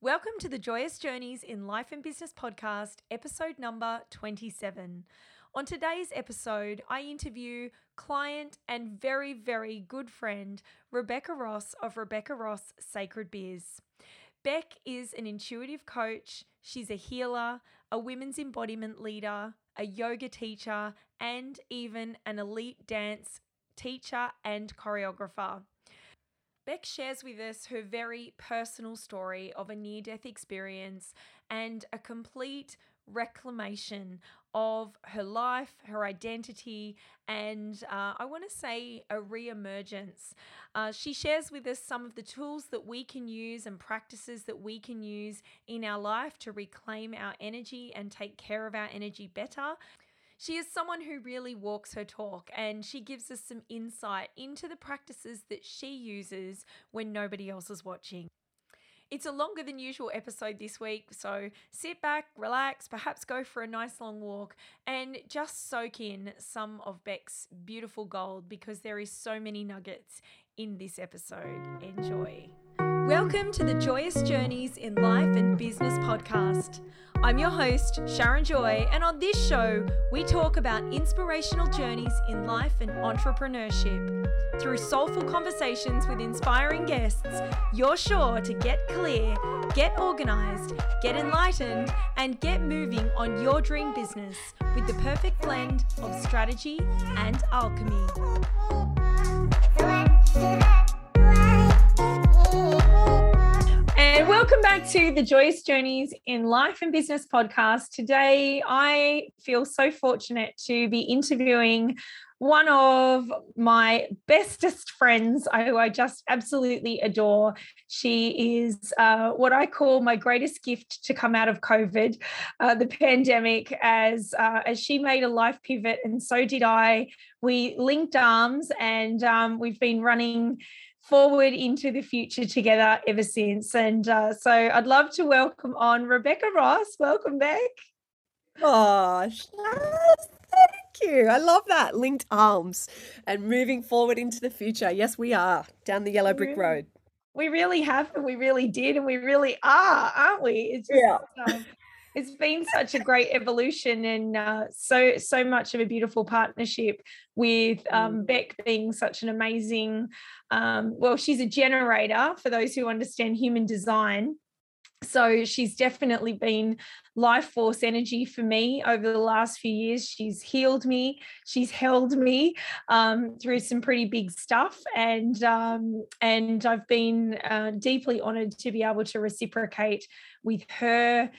Welcome to the Joyous Journeys in Life and Business podcast, episode number 27. On today's episode, I interview client and very, very good friend Rebecca Ross of Rebecca Ross Sacred Biz. Bec is an intuitive coach, she's a healer, a women's embodiment leader, a yoga teacher, and even an elite dance teacher and choreographer. Bec shares with us her very personal story of a near death experience and a complete reclamation of her life, her identity, and uh, I want to say a re emergence. Uh, she shares with us some of the tools that we can use and practices that we can use in our life to reclaim our energy and take care of our energy better. She is someone who really walks her talk and she gives us some insight into the practices that she uses when nobody else is watching. It's a longer than usual episode this week, so sit back, relax, perhaps go for a nice long walk, and just soak in some of Bec's beautiful gold because there is so many nuggets in this episode. Enjoy. Welcome to the Joyous Journeys in Life and Business podcast. I'm your host, Sharon Joy, and on this show, we talk about inspirational journeys in life and entrepreneurship. Through soulful conversations with inspiring guests, you're sure to get clear, get organized, get enlightened, and get moving on your dream business with the perfect blend of strategy and alchemy. Welcome back to the Joyous Journeys in Life and Business podcast. Today, I feel so fortunate to be interviewing one of my bestest friends who I just absolutely adore. She is uh, what I call my greatest gift to come out of COVID, uh, the pandemic, as uh, as she made a life pivot, and so did I. We linked arms, and um, we've been running forward into the future together ever since. And uh, so I'd love to welcome on Rebecca Ross. Welcome back. Oh, thank you. I love that. Linked arms and moving forward into the future. Yes, we are down the yellow brick road. We really have, and we really did, and we really are, aren't we? It's just, yeah. Um, it's been such a great evolution and uh, so so much of a beautiful partnership with um, mm. Bec being such an amazing um, well she's a generator for those who understand human design. So she's definitely been life force energy for me over the last few years. She's healed me. She's held me um, through some pretty big stuff. And um, and i've been uh, deeply honored to be able to reciprocate with her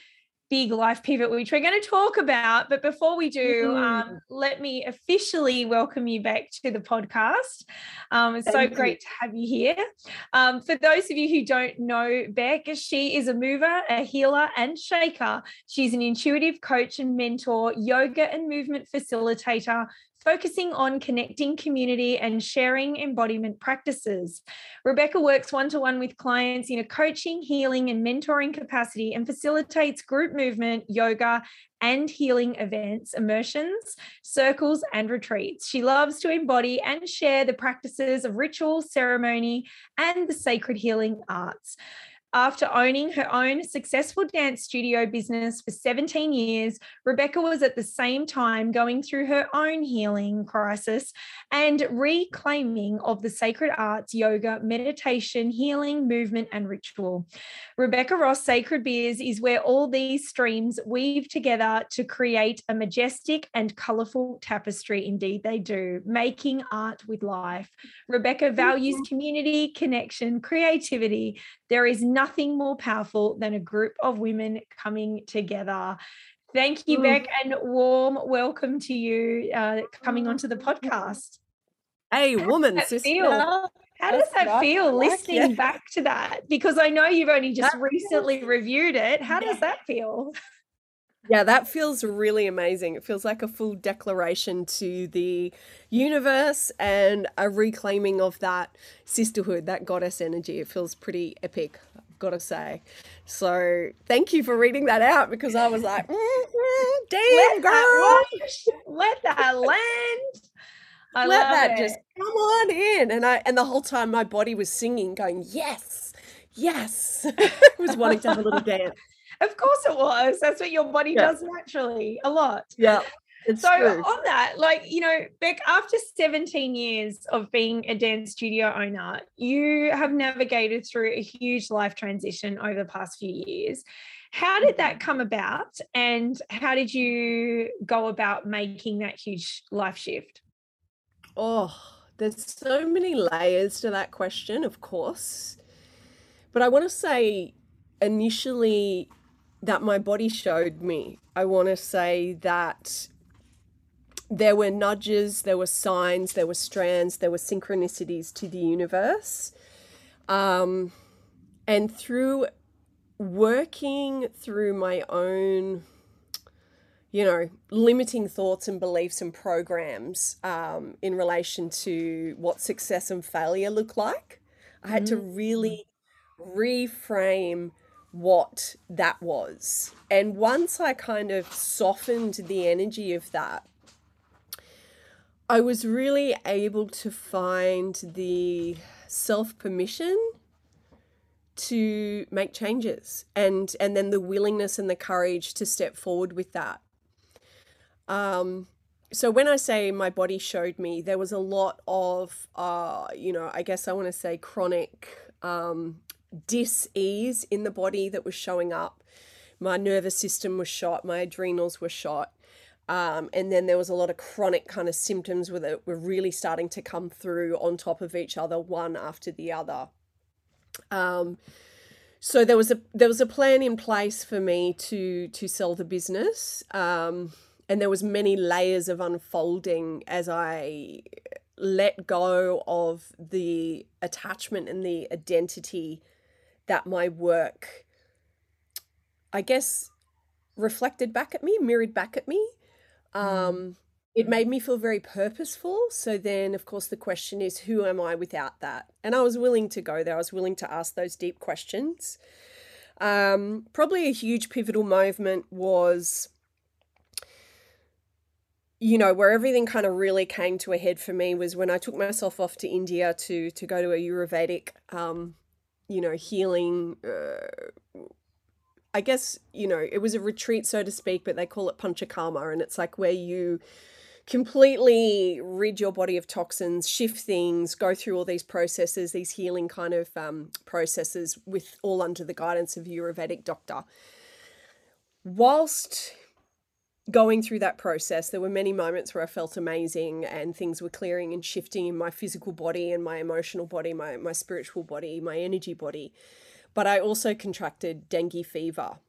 big life pivot which we're going to talk about but before we do um, let me officially welcome you back to the podcast. Um, it's Thank so great you. to have you here. Um, for those of you who don't know bec she is a mover a healer and shaker. She's an intuitive coach and mentor yoga and movement facilitator focusing on connecting community and sharing embodiment practices. Rebecca works one to one with clients in a coaching, healing, and mentoring capacity and facilitates group movement, yoga, and healing events, immersions, circles, and retreats. She loves to embody and share the practices of ritual, ceremony, and the sacred healing arts. After owning her own successful dance studio business for 17 years, Rebecca was at the same time going through her own healing crisis and reclaiming of the sacred arts, yoga, meditation, healing, movement, and ritual. Rebecca Ross Sacred Biz is where all these streams weave together to create a majestic and colorful tapestry. Indeed, they do, making art with life. Rebecca values community, connection, creativity. There is nothing more powerful than a group of women coming together. Thank you, Bec, and warm welcome to you uh, coming onto the podcast. Hey, woman, sister. Feel? How does that feel listening back to that? Because I know you've only just that recently feels, reviewed it. How does that feel? Yeah, that feels really amazing. It feels like a full declaration to the universe and a reclaiming of that sisterhood, that goddess energy. It feels pretty epic, I've got to say. So, thank you for reading that out because I was like, mm-hmm, damn, let girl. That let that land. I let that it. just come on in. And I and the whole time my body was singing, going, Yes, yes, was wanting to have a little dance. Of course it was. That's what your body yeah. does naturally a lot. Yeah. It's so true. on that, like, you know, Bec, after 17 years of being a dance studio owner, you have navigated through a huge life transition over the past few years. How did that mm-hmm. come about? And how did you go about making that huge life shift? Oh, there's so many layers to that question, of course. But I want to say initially that my body showed me. I want to say that there were nudges, there were signs, there were strands, there were synchronicities to the universe. Um, and through working through my own, you know, limiting thoughts and beliefs and programs um, in relation to what success and failure look like, I had mm-hmm. to really reframe what that was. And once I kind of softened the energy of that, I was really able to find the self permission to make changes and and then the willingness and the courage to step forward with that. Um so when i say my body showed me there was a lot of uh you know i guess i want to say chronic um dis-ease in the body that was showing up. My nervous system was shot my adrenals were shot um, and then there was a lot of chronic kind of symptoms that were really starting to come through on top of each other, one after the other. Um, so there was a there was a plan in place for me to to sell the business, um, and there was many layers of unfolding as I let go of the attachment and the identity that my work, I guess, reflected back at me, mirrored back at me. Mm. Um, it made me feel very purposeful. So then, of course, the question is, who am I without that? And I was willing to go there. I was willing to ask those deep questions. Um, probably a huge pivotal moment was, you know, where everything kind of really came to a head for me was when I took myself off to India to to go to a Ayurvedic, um, you know, healing uh, I guess, you know, it was a retreat, so to speak, but they call it panchakarma. And it's like where you completely rid your body of toxins, shift things, go through all these processes, these healing kind of um, processes, with all under the guidance of Ayurvedic doctor. Whilst going through that process, there were many moments where I felt amazing and things were clearing and shifting in my physical body and my emotional body, my, my spiritual body, my energy body but I also contracted dengue fever.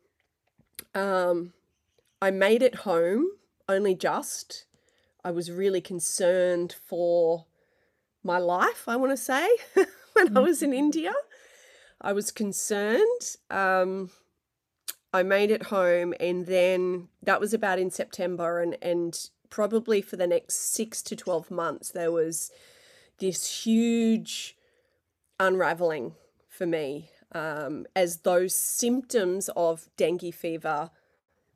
Um, I made it home only just. I was really concerned for my life, I want to say, when I was in mm-hmm. India. I was concerned. Um, I made it home, and then that was about in September, and, and probably for the next six to 12 months, there was this huge unraveling for me um, as those symptoms of dengue fever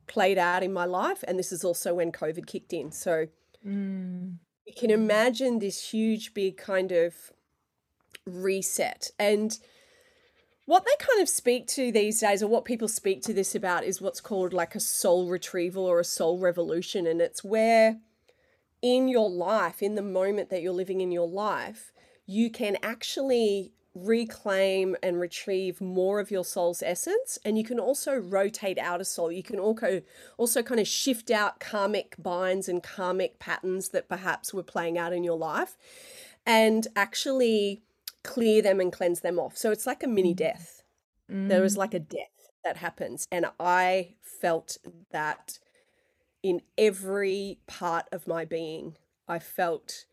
played out in my life. And this is also when COVID kicked in. So mm. you can imagine this huge, big kind of reset. And what they kind of speak to these days, or what people speak to this about, is what's called like a soul retrieval or a soul revolution. And it's where in your life, in the moment that you're living in your life, you can actually reclaim and retrieve more of your soul's essence and you can also rotate out a soul you can also also kind of shift out karmic binds and karmic patterns that perhaps were playing out in your life and actually clear them and cleanse them off so it's like a mini mm. death mm. there is like a death that happens and i felt that in every part of my being i felt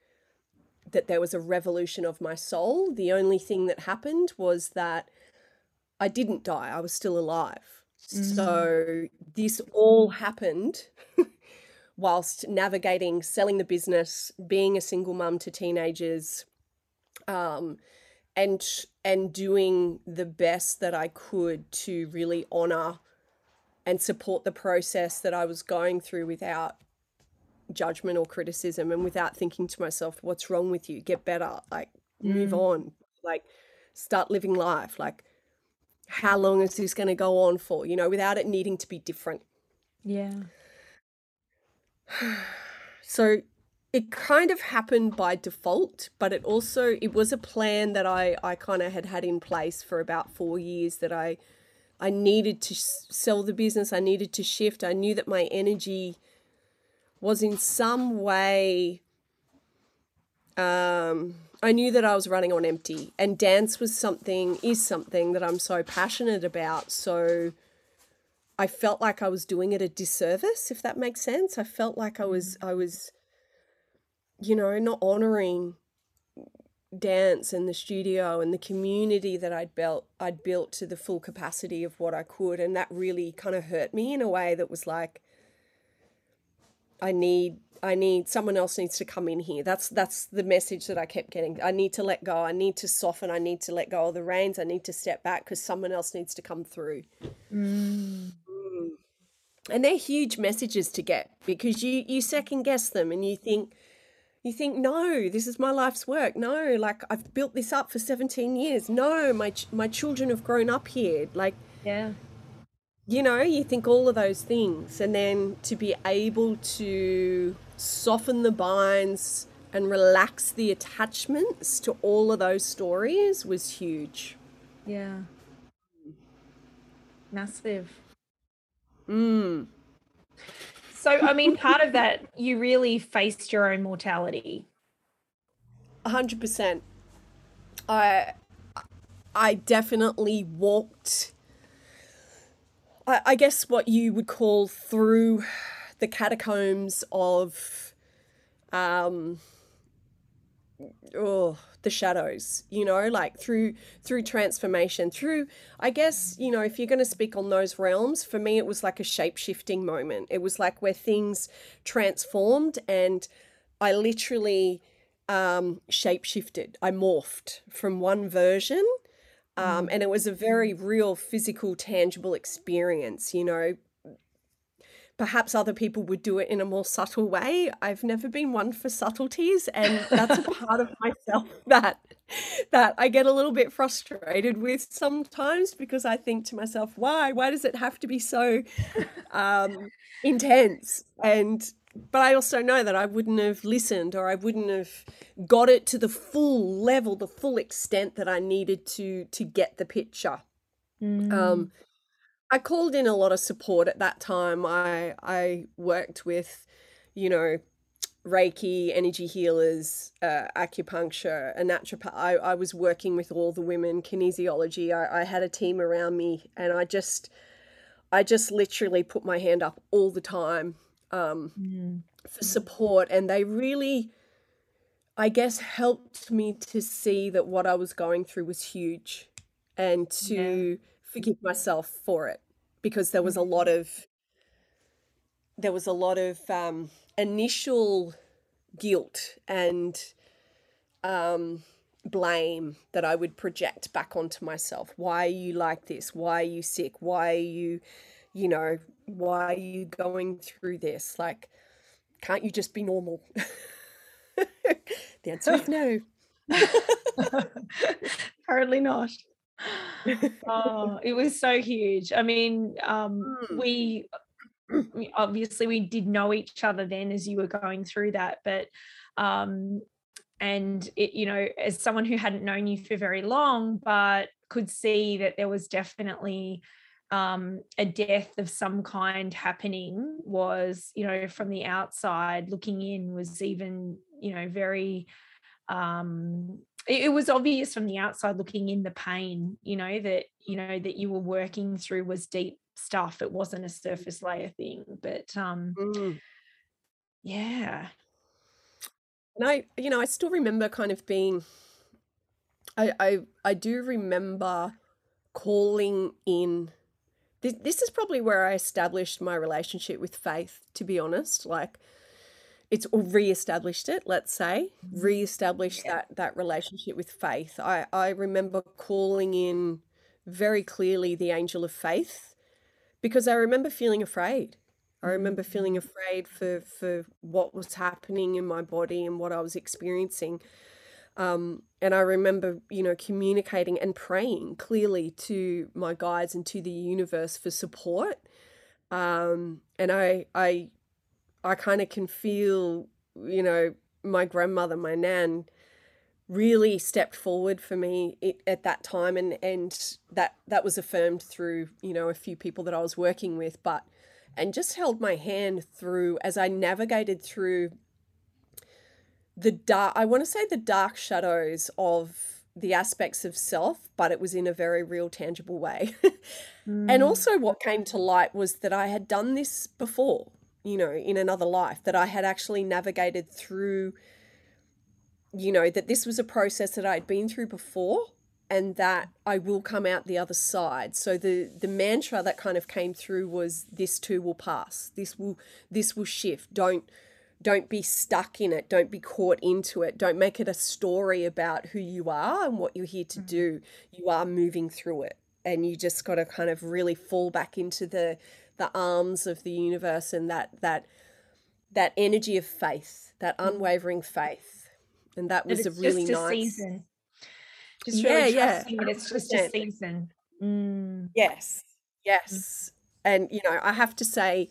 that there was a revolution of my soul. The only thing that happened was that I didn't die, I was still alive. Mm. So this all happened whilst navigating selling the business, being a single mum to teenagers, um, and and doing the best that I could to really honor and support the process that I was going through without judgment or criticism and without thinking to myself what's wrong with you get better like move mm. on like start living life like how long is this going to go on for, you know, without it needing to be different. Yeah. So it kind of happened by default, but it also it was a plan that I I kind of had had in place for about 4 years that I I needed to sell the business, I needed to shift. I knew that my energy was in some way um I knew that I was running on empty and dance was something is something that I'm so passionate about. So I felt like I was doing it a disservice if that makes sense. I felt like I was I was you know, not honoring dance and the studio and the community that I'd built I'd built to the full capacity of what I could and that really kind of hurt me in a way that was like I need I need someone else needs to come in here. That's that's the message that I kept getting. I need to let go. I need to soften. I need to let go of the reins. I need to step back because someone else needs to come through. Mm. Mm. And they're huge messages to get because you you second guess them and you think you think no this is my life's work no like i've built this up for 17 years no my my children have grown up here like yeah you know you think all of those things and then to be able to soften the binds and relax the attachments to all of those stories was huge yeah massive mm so, I mean, part of that, you really faced your own mortality. A hundred percent. I, I definitely walked. I, I guess what you would call through the catacombs of, um, oh, the shadows you know like through through transformation through i guess you know if you're going to speak on those realms for me it was like a shape-shifting moment. It was like where things transformed and i literally um shape-shifted. I morphed from one version um, mm. and it was a very real physical tangible experience you know perhaps other people would do it in a more subtle way. I've never been one for subtleties, and that's a part of myself that that I get a little bit frustrated with sometimes because I think to myself, why? Why does it have to be so um, intense? And but I also know that I wouldn't have listened or I wouldn't have got it to the full level, the full extent that I needed to to get the picture. Mm. Um, I called in a lot of support at that time. I I worked with, you know, Reiki, energy healers, uh, acupuncture, a naturopath. I, I was working with all the women, kinesiology. I, I had a team around me, and I just, I just literally put my hand up all the time um, mm. for support, and they really, I guess, helped me to see that what I was going through was huge, and to. Yeah forgive myself for it because there was a lot mm-hmm. of there was a lot of um, initial guilt and um, blame that I would project back onto myself. Why are you like this? Why are you sick? Why are you, you know, why are you going through this? Like, can't you just be normal? the answer is no. Apparently not oh, it was so huge. I mean, um, mm. we, we obviously we did know each other then as you were going through that, but um, and it, you know, as someone who hadn't known you for very long, but could see that there was definitely um, a death of some kind happening was, you know, from the outside looking in was even, you know, very um it, it was obvious from the outside looking in the pain you know that you know that you were working through was deep stuff it wasn't a surface layer thing but um mm. yeah and i you know i still remember kind of being i i i do remember calling in this, this is probably where i established my relationship with faith to be honest like it's re-established it let's say mm-hmm. re-established yeah. that that relationship with faith i i remember calling in very clearly the angel of faith because i remember feeling afraid i remember feeling mm-hmm. afraid for for what was happening in my body and what i was experiencing Um, and I remember, you know, communicating and praying clearly to my guides and to the universe for support. Um, and I, I, I kind of can feel, you know, my grandmother, my nan, really stepped forward for me at that time, and and that that was affirmed through, you know, a few people that I was working with, but and just held my hand through as I navigated through the dark I want to say the dark shadows of the aspects of self, but it was in a very real, tangible way. mm. And also, what came to light was that I had done this before, you know, in another life, that I had actually navigated through, you know, that this was a process that I'd been through before and that I will come out the other side. So the the mantra that kind of came through was this too will pass. This will this will shift. Don't don't be stuck in it. Don't be caught into it. Don't make it a story about who you are and what you're here to mm-hmm. do. You are moving through it. And you just got to kind of really fall back into the the arms of the universe and that that that energy of faith, that mm-hmm. unwavering faith. And that was a really nice season just yeah, really trusting yeah. it's just a season. Mm. Yes, yes. Mm. And, you know, I have to say,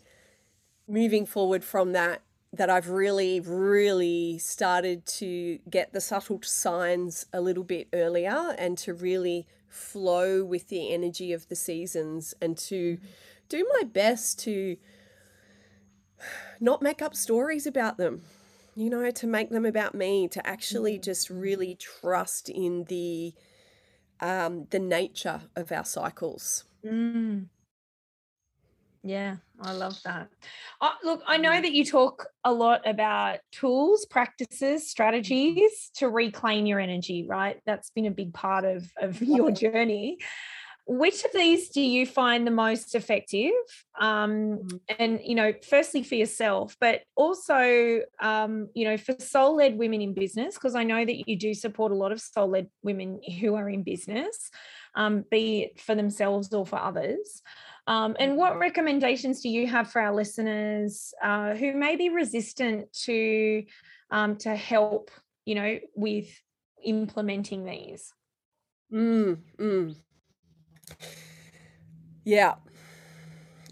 moving forward from that, that I've really, really started to get the subtle signs a little bit earlier and to really flow with the energy of the seasons and to do my best to not make up stories about them you know, to make them about me, to actually mm. just really trust in the um, the nature of our cycles. Mm. Yeah, I love that. Uh, look, I know mm. that you talk a lot about tools, practices, strategies to reclaim your energy, right? That's been a big part of, of your journey which of these do you find the most effective um, mm. and you know firstly for yourself but also um, you know for soul-led women in business because i know that you do support a lot of soul-led women who are in business um, be it for themselves or for others um, and what recommendations do you have for our listeners uh, who may be resistant to um, to help you know with implementing these mm, mm. Yeah.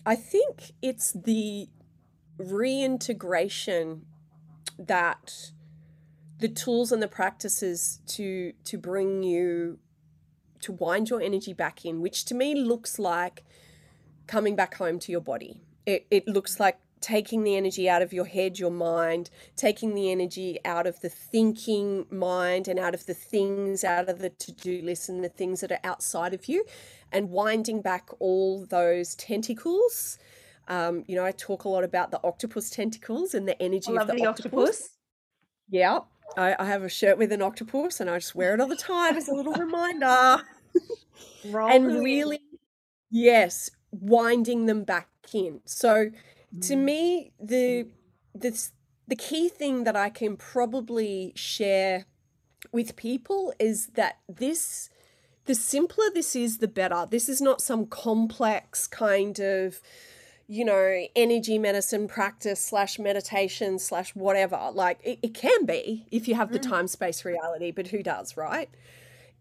I think it's the reintegration that the tools and the practices to to bring you to wind your energy back in, which to me looks like coming back home to your body. It, it looks like taking the energy out of your head, your mind, taking the energy out of the thinking mind and out of the things, out of the to do list and the things that are outside of you, and winding back all those tentacles. Um, you know, I talk a lot about the octopus tentacles and the energy of the, the octopus. octopus. Yeah, I, I, have a shirt with an octopus and I just wear it all the time as a little reminder. and really, yes, winding them back in. So, to mm. me, the the the key thing that I can probably share with people is that this the simpler this is, the better. This is not some complex kind of, you know, energy medicine practice slash meditation slash whatever. Like it, it can be if you have the mm. time space reality, but who does, right?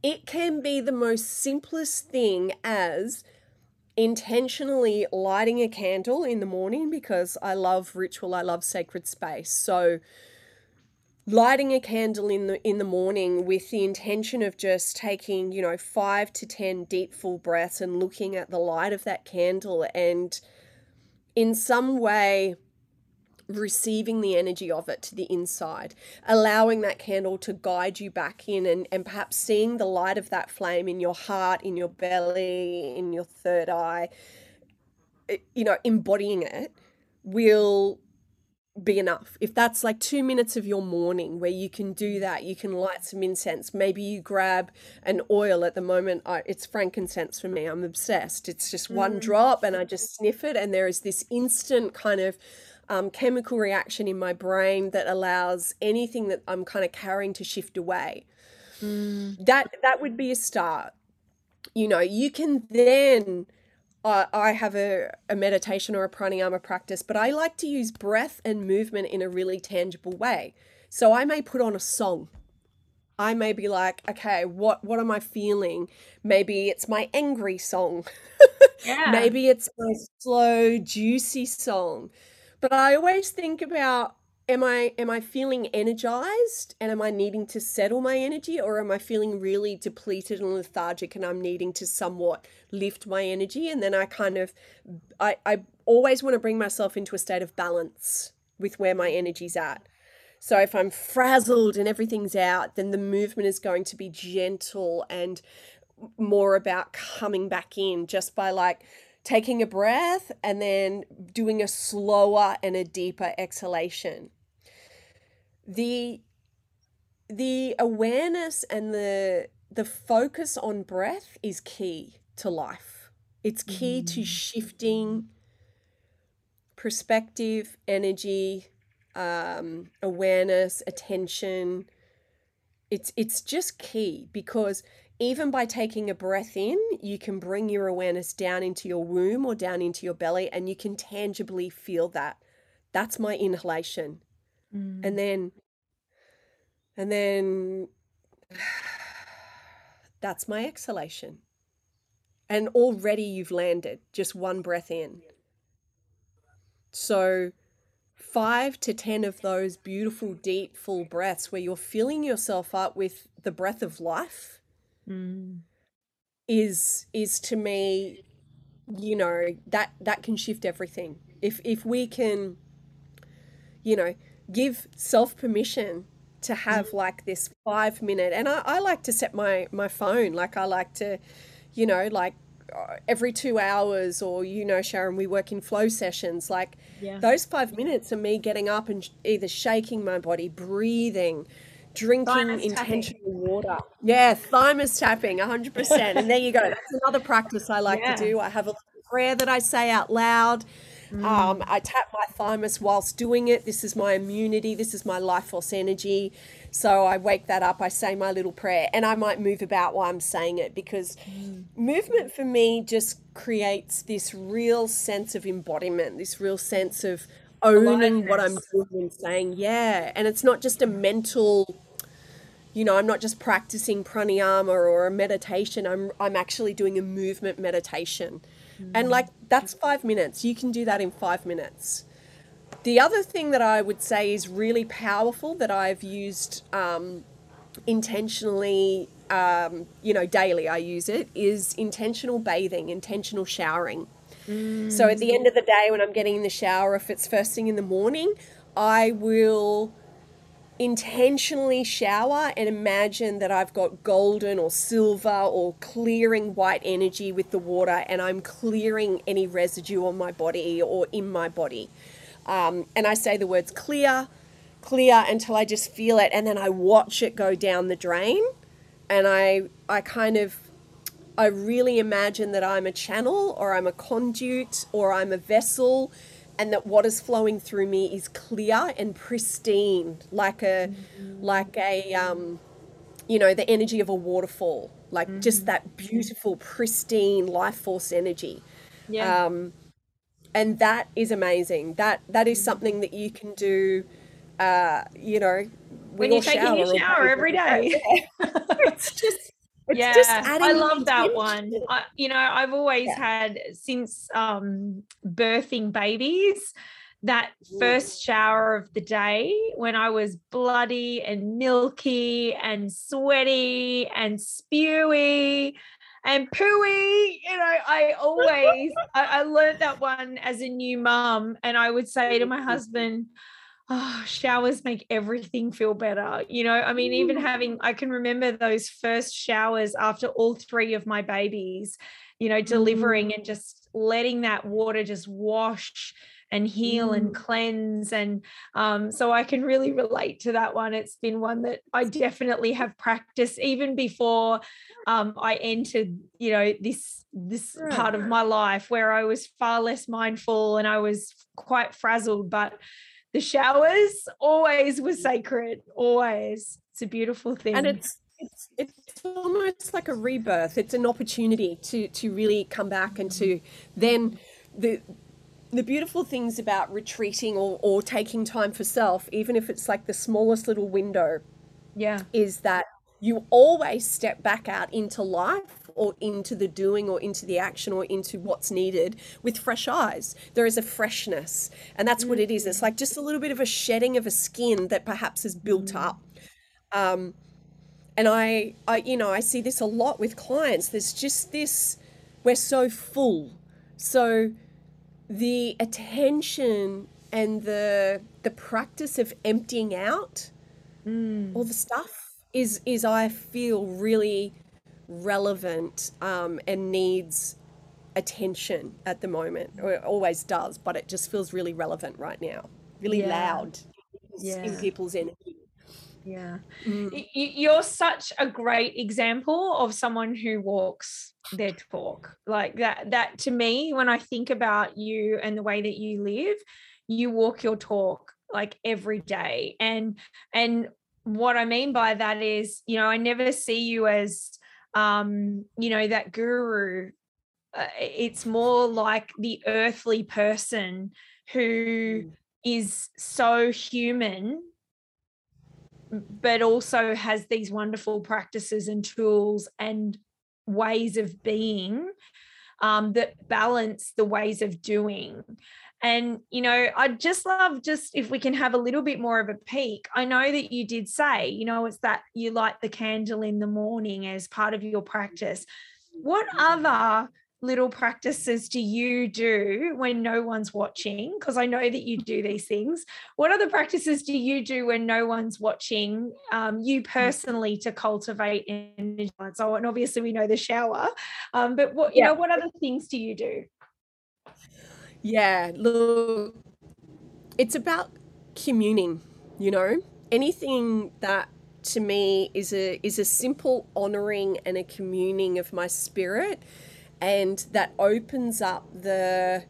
It can be the most simplest thing as intentionally lighting a candle in the morning because I love ritual, I love sacred space. So lighting a candle in the in the morning with the intention of just taking you know 5 to 10 deep full breaths and looking at the light of that candle and in some way receiving the energy of it to the inside allowing that candle to guide you back in and, and perhaps seeing the light of that flame in your heart in your belly in your third eye you know embodying it will be enough. If that's like two minutes of your morning where you can do that, you can light some incense. Maybe you grab an oil at the moment. I, it's frankincense for me. I'm obsessed. It's just one mm. drop and I just sniff it, and there is this instant kind of um, chemical reaction in my brain that allows anything that I'm kind of carrying to shift away. Mm. That that would be a start. You know, you can then uh, I have a, a meditation or a pranayama practice, but I like to use breath and movement in a really tangible way. So I may put on a song I may be like, okay, what what am I feeling? Maybe it's my angry song. yeah. Maybe it's my slow, juicy song. But I always think about am I am I feeling energized and am I needing to settle my energy or am I feeling really depleted and lethargic and I'm needing to somewhat lift my energy and then I kind of I, I always want to bring myself into a state of balance with where my energy's at. So if I'm frazzled and everything's out, then the movement is going to be gentle and more about coming back in just by like taking a breath and then doing a slower and a deeper exhalation. The the awareness and the the focus on breath is key to life. It's key mm. to shifting perspective, energy, um, awareness, attention. It's it's just key because even by taking a breath in, you can bring your awareness down into your womb or down into your belly, and you can tangibly feel that. That's my inhalation, mm. and then, and then, that's my exhalation. And already you've landed just one breath in. So five to 10 of those beautiful, deep, full breaths where you're filling yourself up with the breath of life mm. is, is to me, you know, that, that can shift everything. If, if we can, you know, give self permission to have mm. like this five minute, and I, I like to set my, my phone, like I like to, you know, like uh, every two hours or you know sharon we work in flow sessions like yeah. those five minutes of me getting up and either shaking my body breathing drinking thymus intentional tapping. water yeah thymus tapping 100% and there you go that's another practice i like yeah. to do i have a prayer that i say out loud Mm. Um, I tap my thymus whilst doing it. This is my immunity. This is my life force energy. So I wake that up, I say my little prayer, and I might move about while I'm saying it because mm. movement for me just creates this real sense of embodiment, this real sense of owning what I'm doing and saying, yeah. And it's not just a mental, you know, I'm not just practicing pranayama or a meditation. I'm I'm actually doing a movement meditation. Mm. And like that's five minutes. You can do that in five minutes. The other thing that I would say is really powerful that I've used um, intentionally, um, you know, daily, I use it, is intentional bathing, intentional showering. Mm. So at the end of the day, when I'm getting in the shower, if it's first thing in the morning, I will intentionally shower and imagine that I've got golden or silver or clearing white energy with the water and I'm clearing any residue on my body or in my body. Um, and I say the words clear, clear until I just feel it, and then I watch it go down the drain, and I I kind of I really imagine that I'm a channel or I'm a conduit or I'm a vessel and that what is flowing through me is clear and pristine like a mm-hmm. like a um you know the energy of a waterfall like mm-hmm. just that beautiful pristine life force energy yeah. um and that is amazing. That that is something that you can do. Uh, you know, when you're taking your shower every day. it's just. It's yeah, just I love that one. I, you know, I've always yeah. had since um, birthing babies that first shower of the day when I was bloody and milky and sweaty and spewy and pooey you know i always I, I learned that one as a new mum, and i would say to my husband oh showers make everything feel better you know i mean even having i can remember those first showers after all three of my babies you know delivering and just letting that water just wash and heal mm. and cleanse. And um, so I can really relate to that one. It's been one that I definitely have practiced even before um, I entered, you know, this this right. part of my life where I was far less mindful and I was quite frazzled. But the showers always were mm. sacred, always. It's a beautiful thing. And it's it's it's almost like a rebirth. It's an opportunity to to really come back and to then the the beautiful things about retreating or, or taking time for self, even if it's like the smallest little window, yeah, is that you always step back out into life or into the doing or into the action or into what's needed with fresh eyes. There is a freshness. And that's what it is. It's like just a little bit of a shedding of a skin that perhaps has built up. Um, and I, I, you know, I see this a lot with clients. There's just this, we're so full. So the attention and the the practice of emptying out Mm. all the stuff is is I feel really relevant um, and needs attention at the moment. Or it always does, but it just feels really relevant right now. Really Yeah. loud in people's energy. Yeah. Mm. Y- y- You're such a great example of someone who walks their talk. Like that that to me when I think about you and the way that you live, you walk your talk like every day. And and what I mean by that is, you know, I never see you as um, you know, that guru. Uh, it's more like the earthly person who Mm. so human but also has these wonderful practices and tools and ways of being um, that balance the ways of doing. And, you know, I'd just love just if we can have a little bit more of a peek. I know that you did say, you know, it's that you light the candle in the morning as part of your practice. What other little practices do you do when no one's watching? Because I know that you do these things. What other practices do you do when no one's watching? Um, you personally to cultivate energy. So, and obviously we know the shower. Um, but what you Yeah. know, what other things do you do? Yeah, look, it's about communing, you know? Anything that to me is a is a simple honoring and a communing of my spirit and that opens up the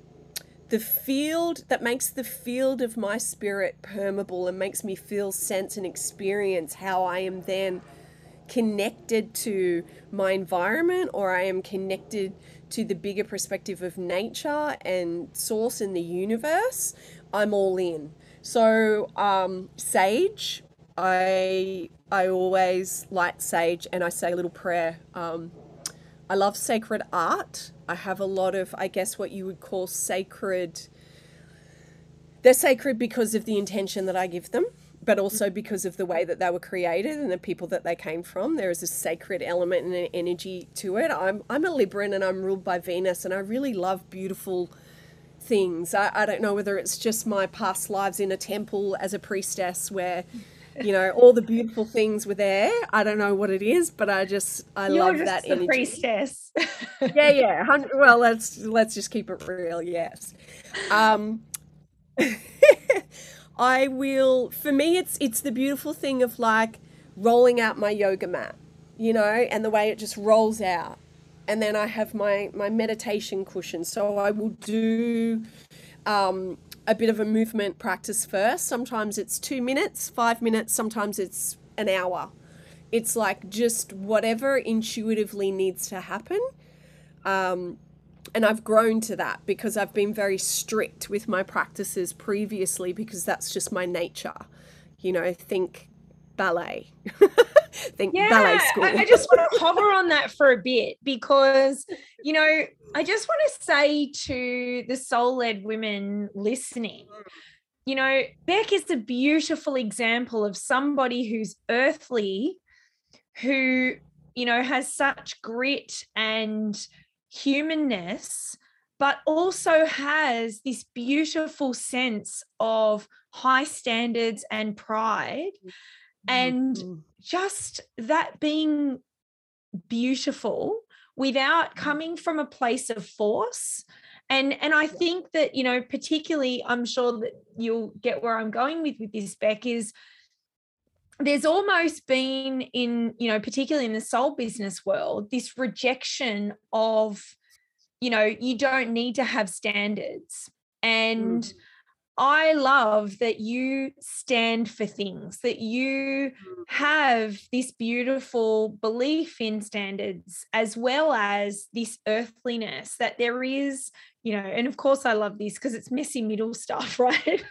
the field that makes the field of my spirit permeable and makes me feel sense and experience how I am then connected to my environment or I am connected to the bigger perspective of nature and source in the universe, I'm all in. So, um, sage, I I always light sage and I say a little prayer. Um, I love sacred art. I have a lot of, I guess, what you would call sacred. They're sacred because of the intention that I give them, but also because of the way that they were created and the people that they came from. There is a sacred element and an energy to it. I'm, I'm a Libran and I'm ruled by Venus, and I really love beautiful things. I, I don't know whether it's just my past lives in a temple as a priestess where you know all the beautiful things were there i don't know what it is but i just i You're love just that the energy priestess. yeah yeah well let's let's just keep it real yes um i will for me it's it's the beautiful thing of like rolling out my yoga mat you know and the way it just rolls out. And then i have my my meditation cushion. So i will do um a bit of a movement practice first. Sometimes it's 2 minutes 5 minutes sometimes it's an hour. It's like just whatever intuitively needs to happen. Um, and I've grown to that because I've been very strict with my practices previously because that's just my nature. You know, think ballet, think ballet school. I, I just want to hover on that for a bit because, you know, I just want to say to the soul led women listening, you know, Bec is a beautiful example of somebody who's earthly, who, you know, has such grit and humanness, but also has this beautiful sense of high standards and pride. And Mhm. just that being beautiful without Mm. coming from a place of force and and i think that you know particularly i'm sure that you'll get where i'm going with with this bec is there's almost been in you know particularly in the soul business world this rejection of you know you don't need to have standards and Mm. I love that you stand for things, that you mm. have this beautiful belief in standards, as well as this earthliness, that there is, you know, and of course I love this because it's messy middle stuff, right?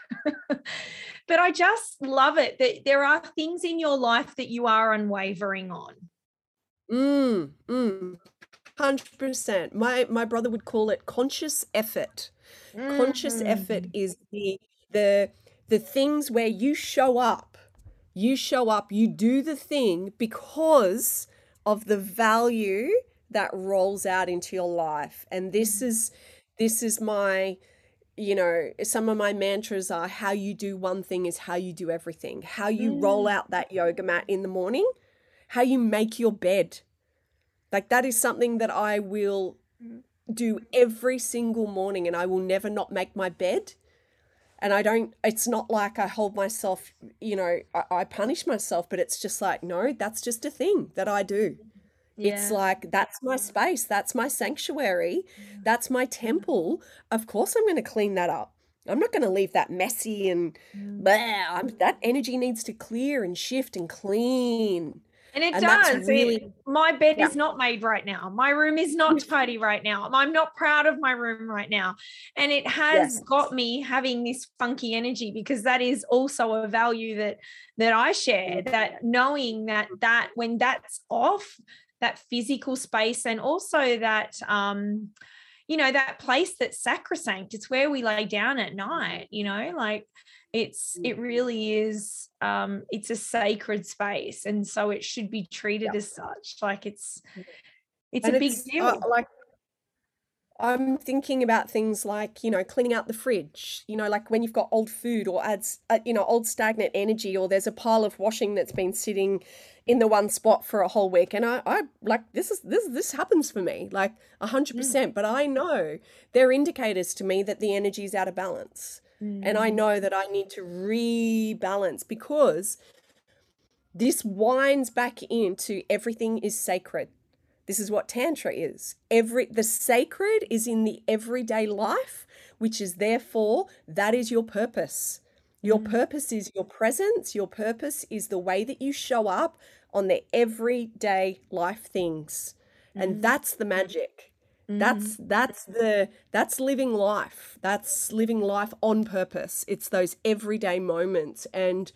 but I just love it that there are things in your life that you are unwavering on. Mm, mm. 100%. My my brother would call it conscious effort. Mm-hmm. Conscious effort mm. is the the the things where you show up. You show up, you do the thing because of the value that rolls out into your life. And this mm. is this is my you know, some of my mantras are how you do one thing is how you do everything. How you mm. roll out that yoga mat in the morning, how you make your bed. Like that is something that I will. Do every single morning and I will never not make my bed. And I don't, it's not like I hold myself, you know, I, I punish myself, but it's just like, no, that's just a thing that I do. Yeah. It's like that's my space, that's my sanctuary, that's my temple. Of course, I'm going to clean that up. I'm not going to leave that messy and mm. blah, that energy needs to clear and shift and clean. And it and does. Really, it, my bed yeah. is not made right now. My room is not tidy right now. I'm not proud of my room right now. And it has yes. got me having this funky energy because that is also a value that that I share that knowing that that when that's off that physical space and also that um you know that place that's sacrosanct it's where we lay down at night you know like it's it mm. really is um it's a sacred space and so it should be treated as such like it's it's and a big it's, uh, deal uh, like I'm thinking about things like, you know, cleaning out the fridge, you know, like when you've got old food or adds, uh, you know, old stagnant energy, or there's a pile of washing that's been sitting in the one spot for a whole week. And I, I like, this is, this, this happens for me, like a hundred mm. percent. But I know they're indicators to me that the energy is out of balance. Mm. And I mm. know that I need to rebalance because this winds back into everything is sacred. This is what tantra is. Every the sacred is in the everyday life, which is therefore that is your purpose. Your mm. purpose is your presence, your purpose is the way that you show up on the everyday life things. Mm. And that's the magic. That's mm-hmm. that's the that's living life. That's living life on purpose. It's those everyday moments and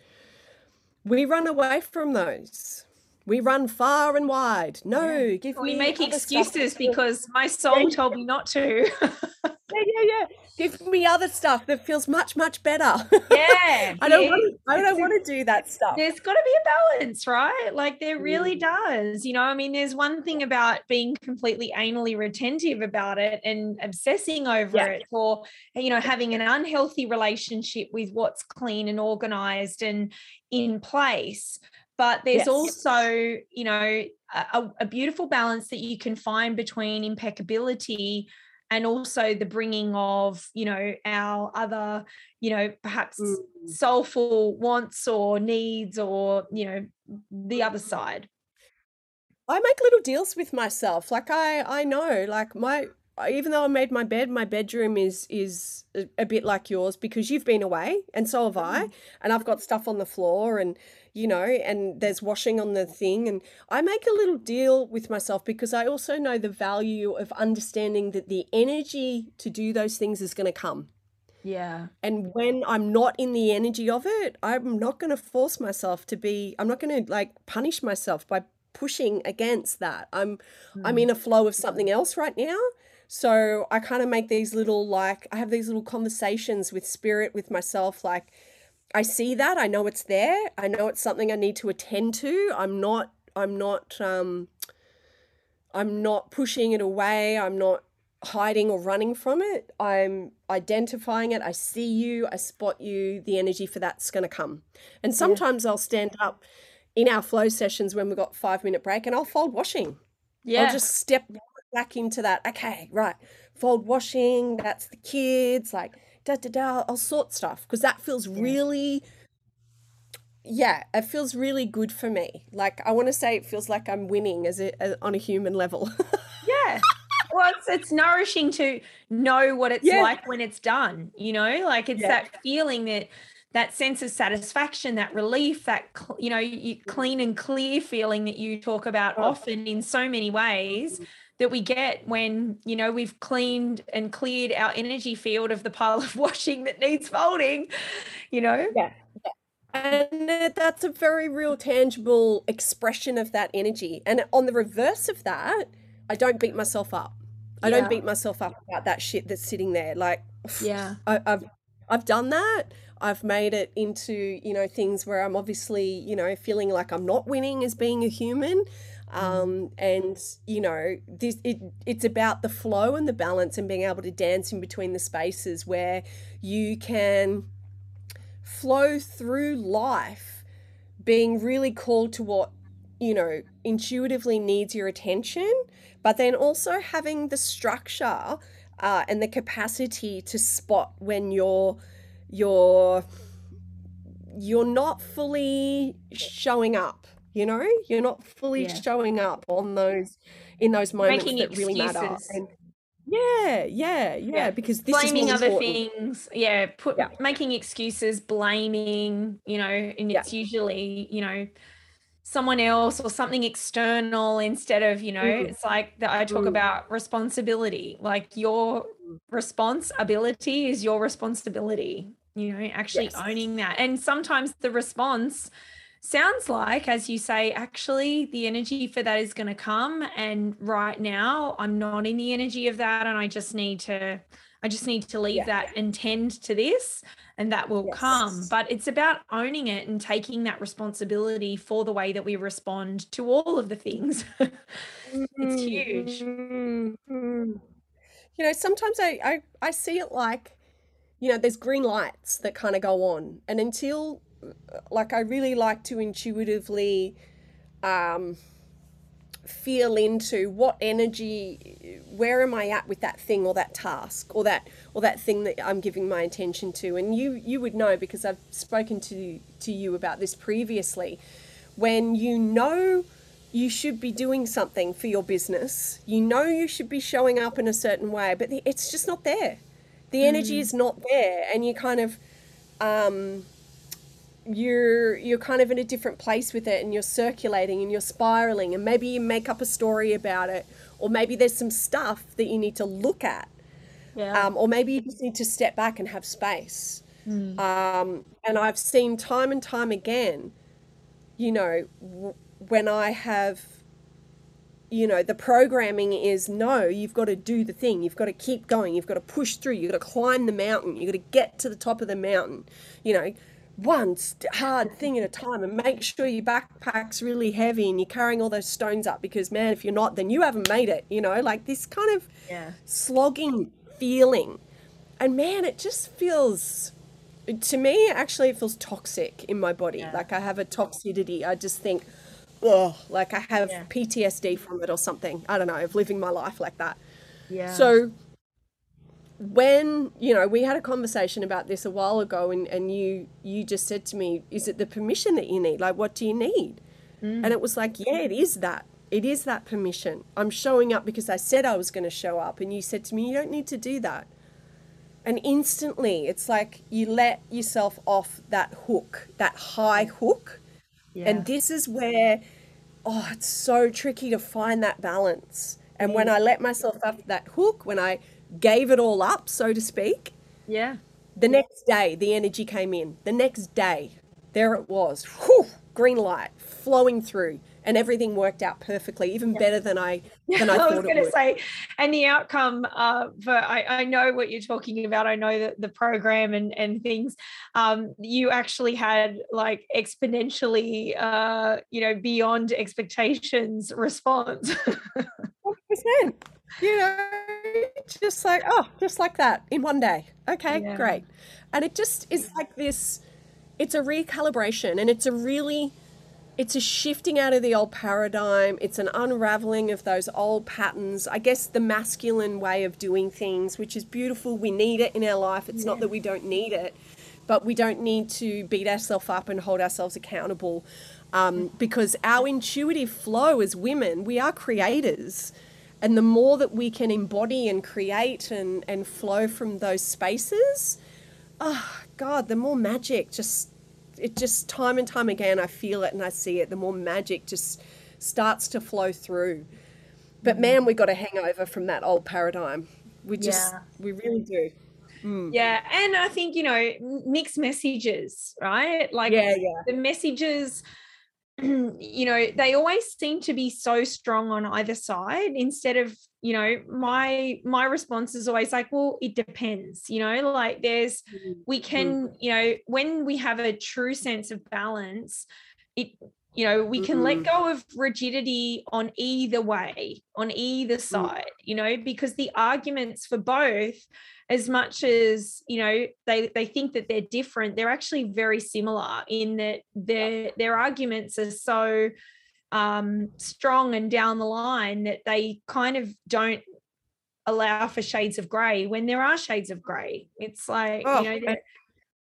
we run away from those. We run far and wide. No, yeah. give we make excuses because my soul told me not to. yeah, yeah, yeah. Give me other stuff that feels much, much better. Yeah. I don't yeah. want to, I don't want to do that stuff. There's got to be a balance, right? Like there really mm. does. You know, I mean, there's one thing about being completely anally retentive about it and obsessing over yeah. it or, you know, having an unhealthy relationship with what's clean and organized and in place but there's yes. also you know a, a, beautiful balance that you can find between impeccability and also the bringing of you know our other you know perhaps mm. soulful wants or needs or you know the other side i make little deals with myself like i i know like my even though I made my bed, my bedroom is is a, bit like yours because you've been away and so have I, mm. and I've got stuff on the floor and you know, and there's washing on the thing. And I make a little deal with myself because I also know the value of understanding that the energy to do those things is going to come. Yeah. And when I'm not in the energy of it, I'm not going to force myself to be, I'm not going to like punish myself by pushing against that. I'm mm. I'm in a flow of something else right now. So I kind of make these little like I have these little conversations with spirit with myself like I see that. I know it's there. I know it's something I need to attend to. I'm not I'm not um I'm not pushing it away. I'm not hiding or running from it. I'm identifying it. I see you, I spot you. The energy for that's going to come. And sometimes yeah. I'll stand up in our flow sessions when we've got 5 minute break and I'll fold washing. Yeah. I'll just step back into that. Okay, right. Fold washing, that's the kids like da da da, I'll sort stuff because that feels yeah. really, yeah, it feels really good for me. Like I want to say, it feels like I'm winning as a as, on a human level. yeah, well, it's, it's nourishing to know what it's yeah. like when it's done. You know, like it's yeah. that feeling that that sense of satisfaction, that relief, that you know, clean and clear feeling that you talk about oh. often in so many ways that we get when you know we've cleaned and cleared our energy field of the pile of washing that needs folding you know? Yeah. And that's a very real tangible expression of that energy. And on the reverse of that i don't beat myself up. I yeah. don't beat myself up about that shit that's sitting there. Like yeah. I, i've i've done that. I've made it into, you know, things where I'm obviously, you know, feeling like I'm not winning as being a human. Um, and you know, this it it's about the flow and the balance and being able to dance in between the spaces where you can flow through life being really called to what you know intuitively needs your attention but then also having the structure uh, and the capacity to spot when you're you're you're not fully showing up you know you're not fully yeah. showing up on those in those moments Making that excuses. really matter and, yeah, yeah, yeah, yeah, because this is blaming other important. things, yeah, put yeah. making excuses, blaming, you know, and yeah. it's usually, you know, someone else or something external instead of, you know, mm. it's like that I talk mm. about responsibility. Like your responsibility is your responsibility, you know, actually yes. owning that. And sometimes the response sounds like, as you say, actually the energy for that is going to come. And right now, I'm not in the energy of that. And I just need to. I just need to leave yeah. that and tend to this, and that will yes. come. But it's about owning it and taking that responsibility for the way that we respond to all of the things. it's huge. Mm-hmm. You know, sometimes I, I, I see it like, you know, there's green lights that kind of go on. And until like I really like to intuitively um, feel into what energy where am I at with that thing or that task or that or that thing that I'm giving my attention to and you you would know because I've spoken to to you about this previously when you know you should be doing something for your business you know you should be showing up in a certain way but it's just not there the energy mm. is not there and you kind of um, you're you're kind of in a different place with it and you're circulating and you're spiraling and maybe you make up a story about it or maybe there's some stuff that you need to look at. Yeah. Um, or maybe you just need to step back and have space. Mm. um, and i've seen time and time again you know w- when i have you know the programming is no you've got to do the thing. You've got to keep going. You've got to push through. You've got to climb the mountain. You've got to get to the top of the mountain. You know one hard thing at a time and make sure your backpack's really heavy and you're carrying all those stones up because man if you're not then you haven't made it you know? Like this kind of yeah. slogging feeling. And man it just feels to me actually it feels toxic in my body. Yeah. like i have a toxicity. I just think oh like i have yeah. ptsd from it or something. I don't know of living my life like that. Yeah. So when you know we had a conversation about this a while ago and, and you you just said to me is it the permission that you need? Like what do you need? Mm. and it was like yeah it is that. It is that permission. I'm showing up because i said i was going to show up and you said to me you don't need to do that and instantly it's like you let yourself off that hook that high hook. Yeah. and this is where oh it's so tricky to find that balance. And when i let myself off that hook when i gave it all up, so to speak. Yeah. The next day, the energy came in. The next day, there it was. Whew, green light flowing through, and everything worked out perfectly, even yeah. better than I than I, thought. I was going to say. And the outcome, uh, for I, I know what you're talking about. I know that the program and and things. Um, you actually had like exponentially, uh, you know, beyond expectations response. Hundred percent. you know, just like, oh, just like that in one day. Okay, yeah. great. And it just is like this it's a recalibration and it's a really it's a shifting out of the old paradigm. It's an unraveling of those old patterns. I guess the masculine way of doing things, which is beautiful. We need it in our life. It's yeah. not that we don't need it, but we don't need to beat ourselves up and hold ourselves accountable um, because our intuitive flow as women, we are creators and the more that we can embody and create and, and flow from those spaces, oh God, the more magic just it just time and time again I feel it and I see it, the more magic just starts to flow through. But mm-hmm. man, we got a hangover from that old paradigm. We just yeah. we really do. Mm. Yeah, and I think you know mixed messages, right? Like yeah, yeah. the messages you know they always seem to be so strong on either side instead of you know my my response is always like well it depends you know like there's mm-hmm. we can mm. you know when we have a true sense of balance it you know we can mm-hmm. let go of rigidity on either way on either mm. side mm. you know because the arguments for both as much as you know they they think that they're different they're actually very similar in that their their arguments are so um, strong and down the line that they kind of don't allow for shades of grey when there are shades of grey. It's like oh, you know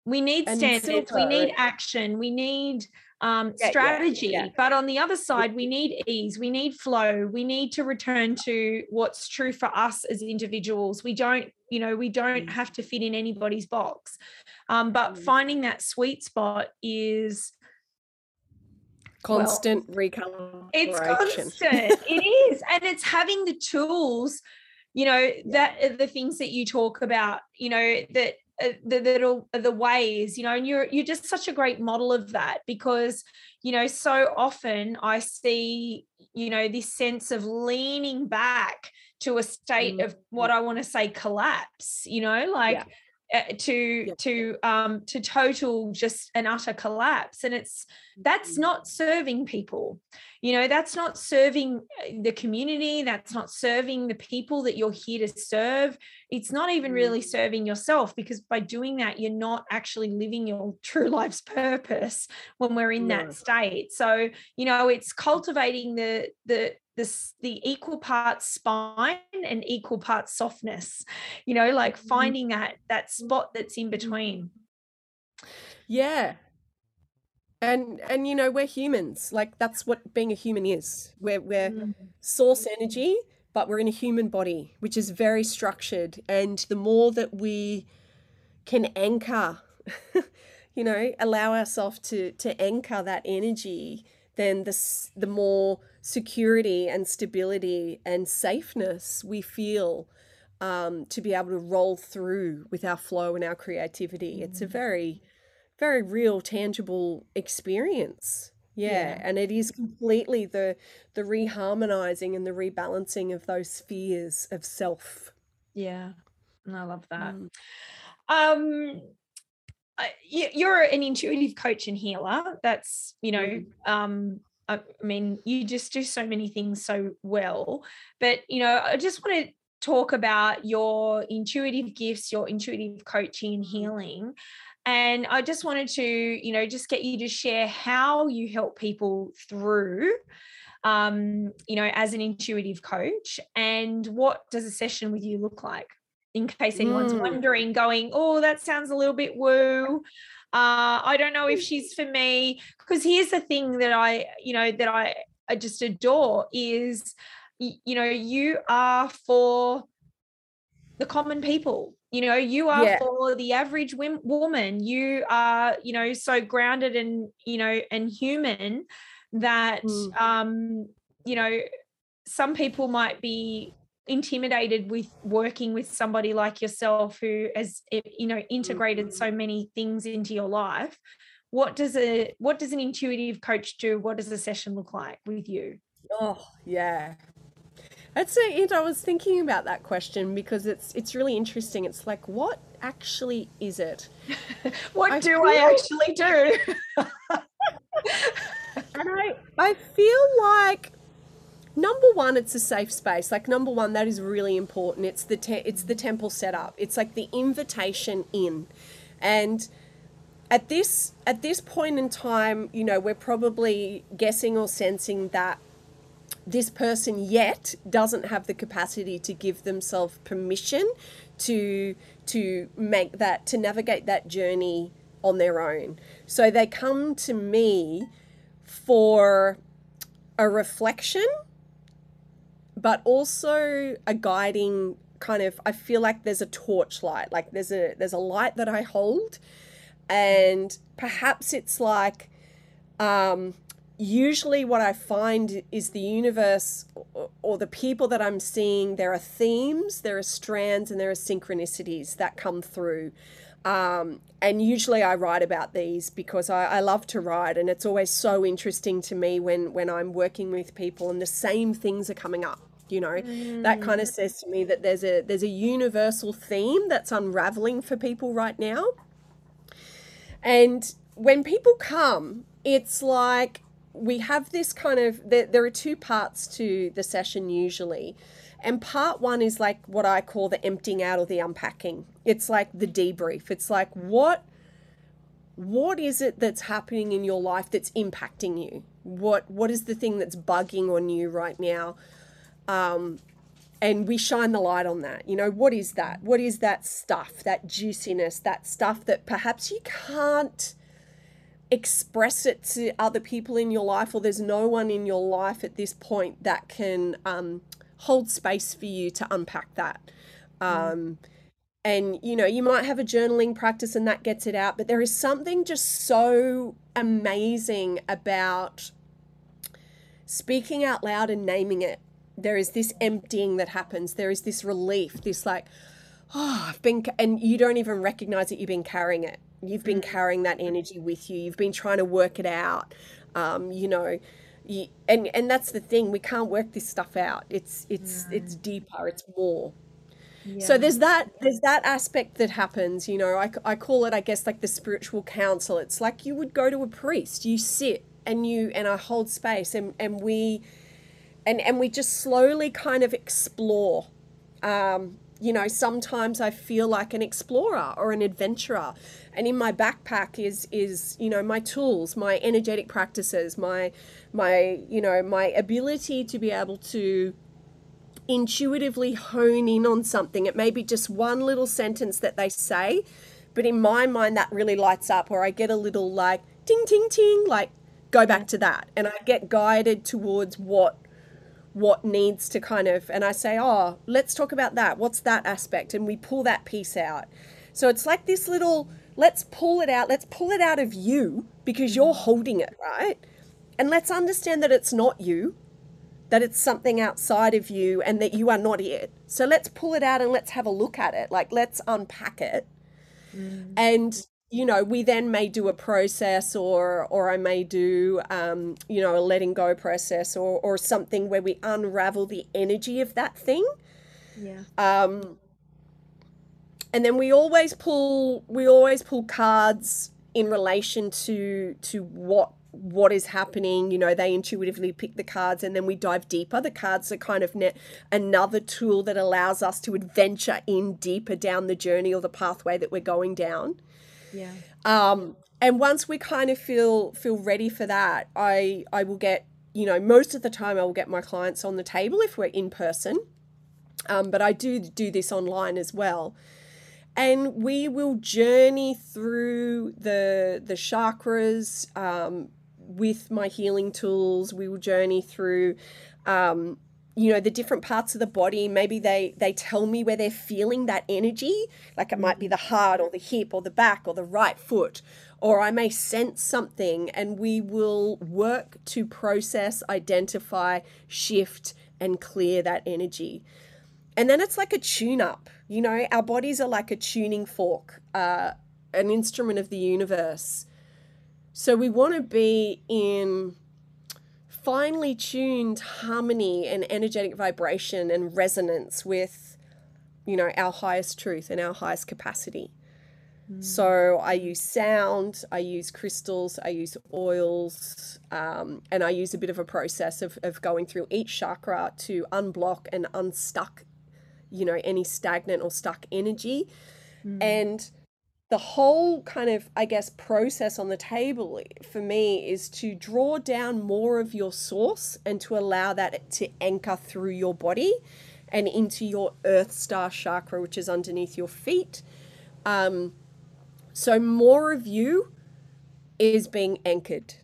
we need standards we need action we need um, yeah, strategy. Yeah, yeah. But on the other side, we need ease, we need flow, we need to return to what's true for us as individuals. We don't, you know, we don't mm. have to fit in anybody's box. Um, but mm. finding that sweet spot is constant well, recalibration. It's constant. it is. And it's having the tools, you know, that the things that you talk about, you know, that the little uh, the ways you know and you're you're just such a great model of that because you know so often i see you know this sense of leaning back to a state mm-hmm. of what i want to say collapse you know like yeah. Uh, to yeah. to um to total just an utter collapse and it's that's mm-hmm. not serving people you know that's not serving uh, the community that's not serving the people that you're here to serve. It's not even really mm-hmm. serving yourself because by doing that you're not actually living your true life's purpose when we're in that state. So you know it's cultivating the the this the equal parts spine and equal parts softness you know like mm-hmm. finding that that spot that's in between. Yeah and and you know we're humans like that's what being a human is we're we're mm. source energy but we're in a human body which is very structured and the more that we can anchor you know allow ourselves to to anchor that energy then the the more security and stability and safeness we feel um, to be able to roll through with our flow and our creativity. Mm. It's a mm. very, very real, tangible experience. Yeah. yeah. And it is completely the the reharmonizing and the rebalancing of those spheres of self. Yeah. And I love that. Mm. Um you're an intuitive coach and healer. That's, you know, mm. um, I mean, you just do so many things so well. But, you know, I just want to talk about your intuitive gifts, your intuitive coaching and healing. And I just wanted to, you know, just get you to share how you help people through, um, you know, as an intuitive coach and what does a session with you look like? In case anyone's mm. wondering, going, oh, that sounds a little bit woo uh, I don't know if mm. she's for me. Because here's the thing that I, you know, that I, I just adore is, you know, you are for the common people. You know, you are yeah. for the average woman. You are, you know, so grounded and, you know, and human that, mm. um, you know, some people might be intimidated with working with somebody like yourself who has you know integrated so mm-hmm. many things into your life what does a what does an intuitive coach do what does a session look like with you oh yeah that's it i was thinking about that question because it's it's really interesting. It's like what actually is it? What I do feel... i actually do? And i i feel like number one it's a safe space. Like number one that is really important. It's the te- it's the temple setup it's like the invitation in. And at this at this point in time you know we're probably guessing or sensing that this person yet doesn't have the capacity to give themselves permission to to make that to navigate that journey on their own. So they come to me for a reflection but also a guiding kind of I feel like there's a torchlight like there's a there's a light that I hold. And perhaps it's like um usually what I find is the universe or the people that I'm seeing, there are themes, there are strands, and there are synchronicities that come through. Um, and usually I write about these because I, I, love to write, and it's always so interesting to me when when I'm working with people and the same things are coming up. You know, mm. that kind of says to me that there's a there's a universal theme that's unraveling for people right now. And when people come, it's like we have this kind of there, there are two parts to the session usually. And part one is like what i call the emptying out or the unpacking. It's like the debrief. It's like what what is it that's happening in your life that's impacting you? What what is the thing that's bugging on you right now? Um and we shine the light on that. You know what is that? What is that stuff that juiciness that stuff that perhaps you can't express it to other people in your life, or there's no one in your life at this point that can um, hold space for you to unpack that. Um, and you know, you might have a journaling practice and that gets it out, but there is something just so amazing about speaking out loud and naming it. There is this emptying that happens, there is this relief, this like, oh, I've been, and you don't even recognize that you've been carrying it You've been carrying that energy with you. You've been trying to work it out. Um, you know, you, and and that's the thing. We can't work this stuff out. It's it's no. it's deeper. It's more. Yeah. So there's that there's that aspect that happens. You know, I I call it I guess like the spiritual council. It's like you would go to a priest. You sit and you and I hold space and and we and and we just slowly kind of explore um, you know, sometimes I feel like an explorer or an adventurer. And in my backpack is is, you know, my tools, my energetic practices, my my, you know, my ability to be able to intuitively hone in on something. It may be just one little sentence that they say, but in my mind that really lights up or I get a little like ting ting ting like go back to that and I get guided towards what what needs to kind of, and I say, oh, let's talk about that. What's that aspect? And we pull that piece out. So it's like this little, let's pull it out. Let's pull it out of you because you're holding it, right? And let's understand that it's not you, that it's something outside of you and that you are not it. So let's pull it out and let's have a look at it. Like, let's unpack it. Mm. And you know, we then may do a process or or I may do um, you know, a letting go process or or something where we unravel the energy of that thing. Yeah. Um and then we always pull we always pull cards in relation to to what what is happening you know they intuitively pick the cards and then we dive deeper the cards are kind of net another tool that allows us to adventure in deeper down the journey or the pathway that we're going down yeah. Um, and once we kind of feel feel ready for that, I I will get you know most of the time I will get my clients on the table if we're in person, um, but I do do this online as well, and we will journey through the the chakras um, with my healing tools. We will journey through. Um, you know the different parts of the body maybe they they tell me where they're feeling that energy like it might be the heart or the hip or the back or the right foot or i may sense something and we will work to process identify shift and clear that energy. And then it's like a tune up you know our bodies are like a tuning fork uh, an instrument of the universe. So we want to be in finely tuned harmony and energetic vibration and resonance with you know our highest truth and our highest capacity mm. so i use sound i use crystals i use oils um, and i use a bit of a process of, of going through each chakra to unblock and unstuck you know any stagnant or stuck energy mm. and the whole kind of, I guess, process on the table for me is to draw down more of your source and to allow that to anchor through your body and into your earth star chakra, which is underneath your feet. Um, so, more of you is being anchored.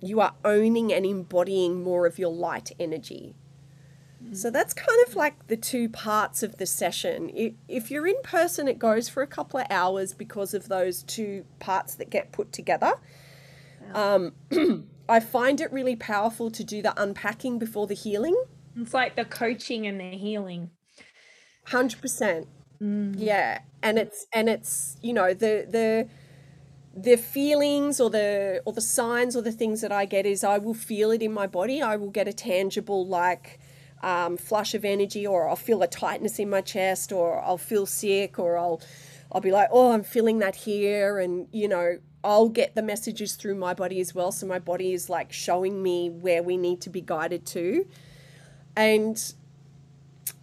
You are owning and embodying more of your light energy. So that's kind of like the two parts of the session. If you're in person, it goes for a couple of hours because of those two parts that get put together. Um, I find it really powerful to do the unpacking before the healing. It's like the coaching and the healing. 100%. Mm. Yeah. And it's and it's, you know, the the the feelings or the or the signs or the things that I get is I will feel it in my body. I will get a tangible like um, flush of energy, or I'll feel a tightness in my chest, or I'll feel sick, or I'll I'll be like, oh, I'm feeling that here, and you know, I'll get the messages through my body as well. So my body is like showing me where we need to be guided to, and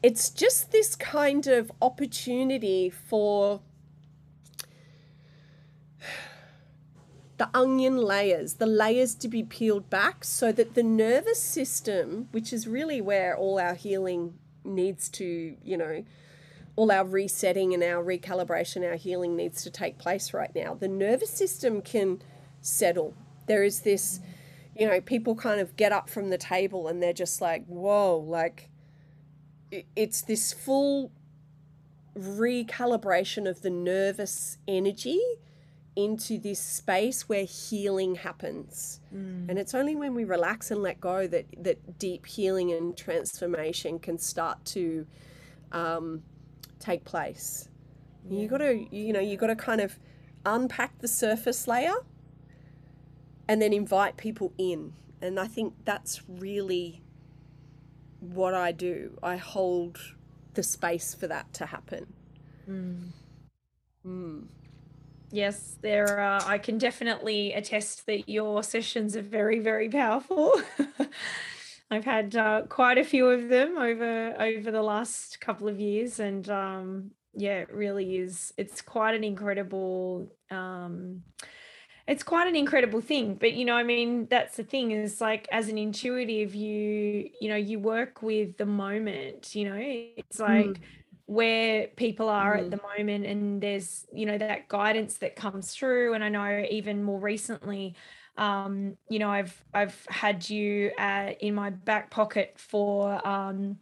it's just this kind of opportunity for the onion layers, the layers to be peeled back so that the nervous system, which is really where all our healing needs to, you know, all our resetting and our recalibration, our healing needs to take place right now. The nervous system can settle. There is this, you know, people kind of get up from the table and they're just like, whoa, like it's this full recalibration of the nervous energy into this space where healing happens. Mm. And it's only when we relax and let go that that deep healing and transformation can start to um, take place. Yeah. You got to, you know, you got to kind of unpack the surface layer and then invite people in. And I think that's really what I do. I hold the space for that to happen. Mm. Mm. Yes, there. Are, I can definitely attest that your sessions are very, very powerful. I've had uh, quite a few of them over over the last couple of years, and um, yeah, it really is. It's quite an incredible. Um, it's quite an incredible thing but you know i mean that's the thing is like as an intuitive you you know you work with the moment you know it's like mm where people are mm. at the moment and there's you know that guidance that comes through and i know even more recently um, you know i've i've had you uh, in my back pocket for um,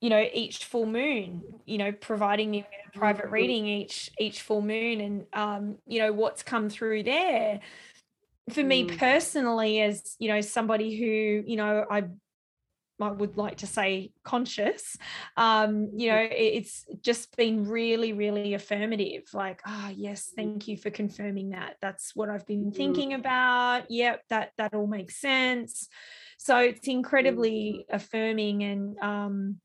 you know each full moon you know providing me with a private mm-hmm. reading each each full moon and um, you know what's come through there for me mm. personally as you know somebody who you know i I would like to say conscious, um, you know, it's just been really, really affirmative. Like, ah, oh, yes, mm. thank you for confirming that. That's what I've been mm. thinking about. Yep, that that all makes sense. So it's incredibly mm. affirming and um,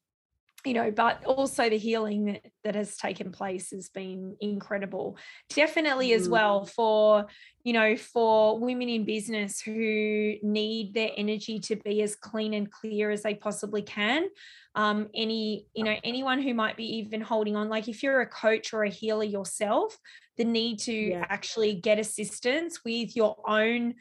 you know, but also the healing that, that has taken place has been incredible. Definitely as well for, you know, for women in business who need their energy to be as clean and clear as they possibly can. Um, any, you know, anyone who might be even holding on, like if you're a coach or a healer yourself, the need to yeah. actually get assistance with your own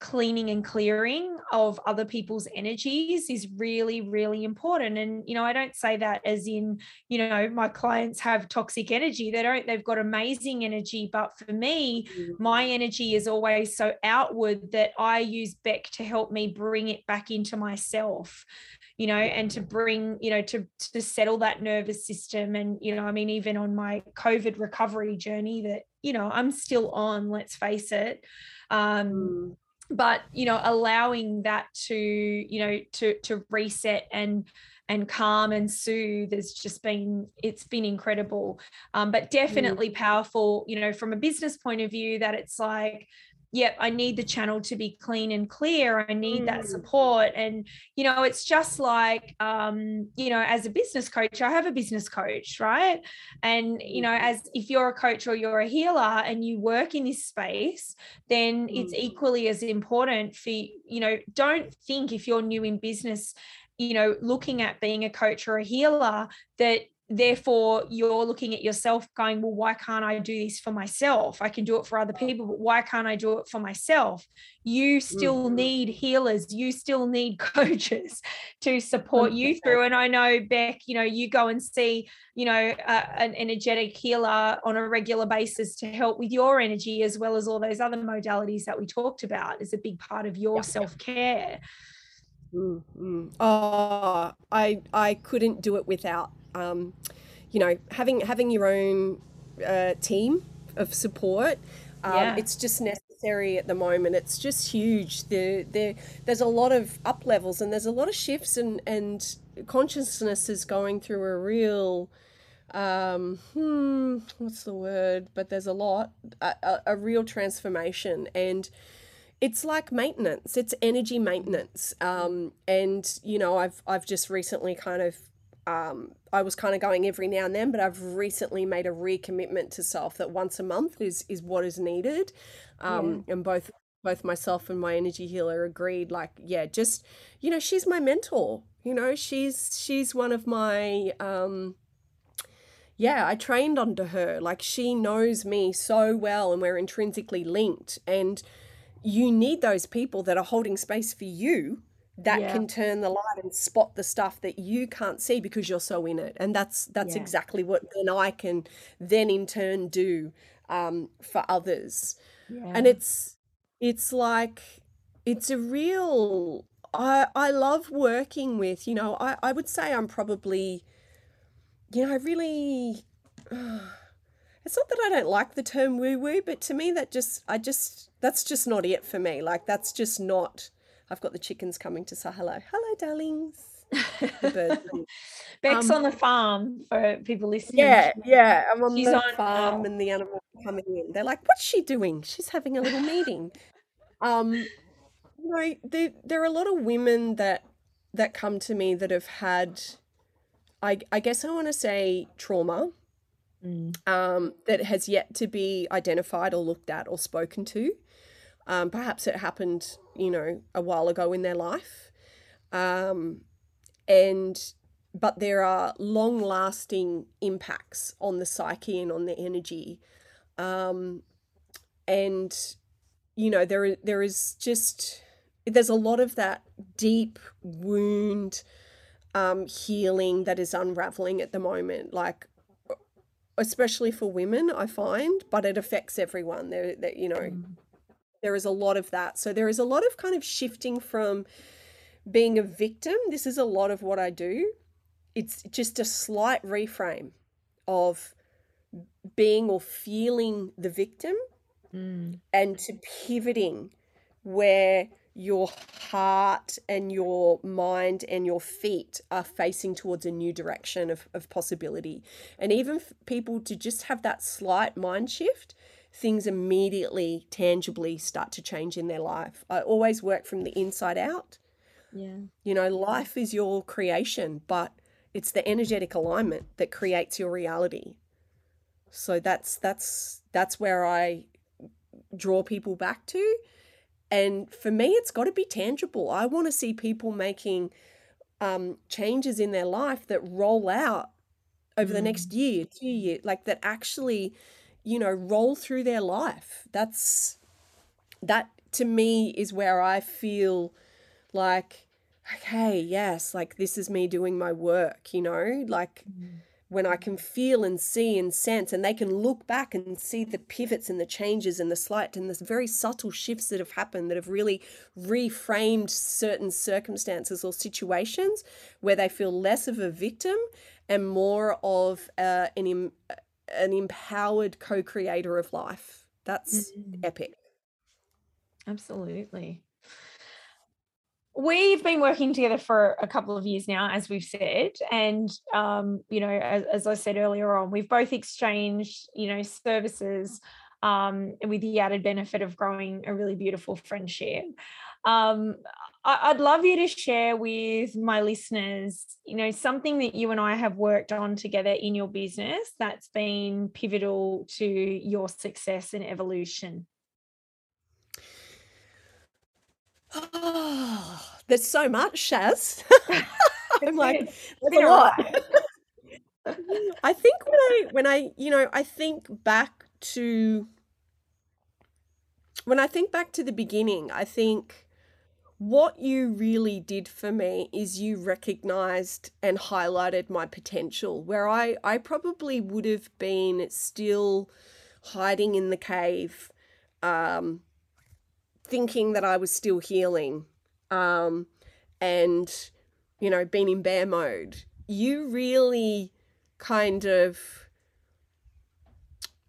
cleaning and clearing of other people's energies is really really important. And you know i don't say that as in you know my clients have toxic energy. They don't they've got amazing energy. But for me mm-hmm. my energy is always so outward that i use bec to help me bring it back into myself you know and to bring you know to to settle that nervous system. And you know i mean even on my covid recovery journey that you know i'm still on let's face it. Um mm but you know allowing that to you know to to reset and and calm and soothe has just been it's been incredible um, but definitely mm. powerful you know from a business point of view that it's like yep i need the channel to be clean and clear i need mm. that support and you know it's just like um you know as a business coach i have a business coach right and you know as if you're a coach or you're a healer and you work in this space then mm. it's equally as important for you know don't think if you're new in business you know looking at being a coach or a healer that therefore you're looking at yourself going well why can't i do this for myself? I can do it for other people but why can't i do it for myself? You still mm-hmm. need healers. You still need coaches to support you through. And i know bec you know you go and see you know uh, an energetic healer on a regular basis to help with your energy as well as all those other modalities that we talked about is a big part of your self-care. Mm-hmm. Oh, I I couldn't do it without um, you know having having your own uh, team of support. Um, yeah. It's just necessary at the moment. It's just huge. There, there, there's a lot of up levels and there's a lot of shifts and and consciousness is going through a real um hmm what's the word but there's a lot a, a, a real transformation and it's like maintenance it's energy maintenance um and you know i've i've just recently kind of um, I was kind of going every now and then, but I've recently made a recommitment to self that once a month is is what is needed. Um, yeah. And both both myself and my energy healer agreed, like, yeah, just you know, she's my mentor. You know, she's she's one of my um, yeah, I trained under her. Like she knows me so well, and we're intrinsically linked. And you need those people that are holding space for you that yeah. can turn the light and spot the stuff that you can't see because you're so in it and that's that's yeah. exactly what then i can then in turn do um, for others yeah. and it's it's like it's a real i i love working with you know i i would say i'm probably you know i really uh, it's not that i don't like the term woo woo but to me that just i just that's just not it for me like that's just not I've got the chickens coming to say hello. Hello, darlings. Bec's um, on the farm for people listening. Yeah, yeah. I'm on She's the on, farm and the animals coming in. They're like, what's she doing? She's having a little meeting. Um, you know, there, there are a lot of women that that come to me that have had I, I guess I want to say trauma mm. um, that has yet to be identified or looked at or spoken to. Um, perhaps it happened, you know, a while ago in their life. Um, and but there are long lasting impacts on the psyche and on the energy. Um, and you know, there there is just there's a lot of that deep wound um, healing that is unraveling at the moment. Like especially for women, I find, but it affects everyone. There, you know, mm there is a lot of that. So there is a lot of kind of shifting from being a victim. This is a lot of what I do. It's just a slight reframe of being or feeling the victim mm. and to pivoting where your heart and your mind and your feet are facing towards a new direction of, of possibility. And even people to just have that slight mind shift things immediately, tangibly start to change in their life. I always work from the inside out. Yeah. You know, life is your creation, but it's the energetic alignment that creates your reality. So that's that's that's where I draw people back to. And for me, it's got to be tangible. I want to see people making um, changes in their life that roll out over mm. the next year, two years, like that actually you know, roll through their life. That's that to me is where I feel like, okay, yes, like this is me doing my work, you know, like mm. when I can feel and see and sense, and they can look back and see the pivots and the changes and the slight and the very subtle shifts that have happened that have really reframed certain circumstances or situations where they feel less of a victim and more of uh, an an empowered co-creator of life. That's mm-hmm. epic. Absolutely. We've been working together for a couple of years now, as we've said, and um, you know, as, as, I said earlier on, we've both exchanged, you know, services um, with the added benefit of growing a really beautiful friendship. Um, I'd love you to share with my listeners, you know, something that you and I have worked on together in your business that's been pivotal to your success and evolution. Oh, there's so much, Shaz. I'm like, there's a lot. I think when I when I you know I think back to when I think back to the beginning, I think what you really did for me is you recognized and highlighted my potential where I, I probably would have been still hiding in the cave, um, thinking that I was still healing. Um, and you know been in bear mode you really kind of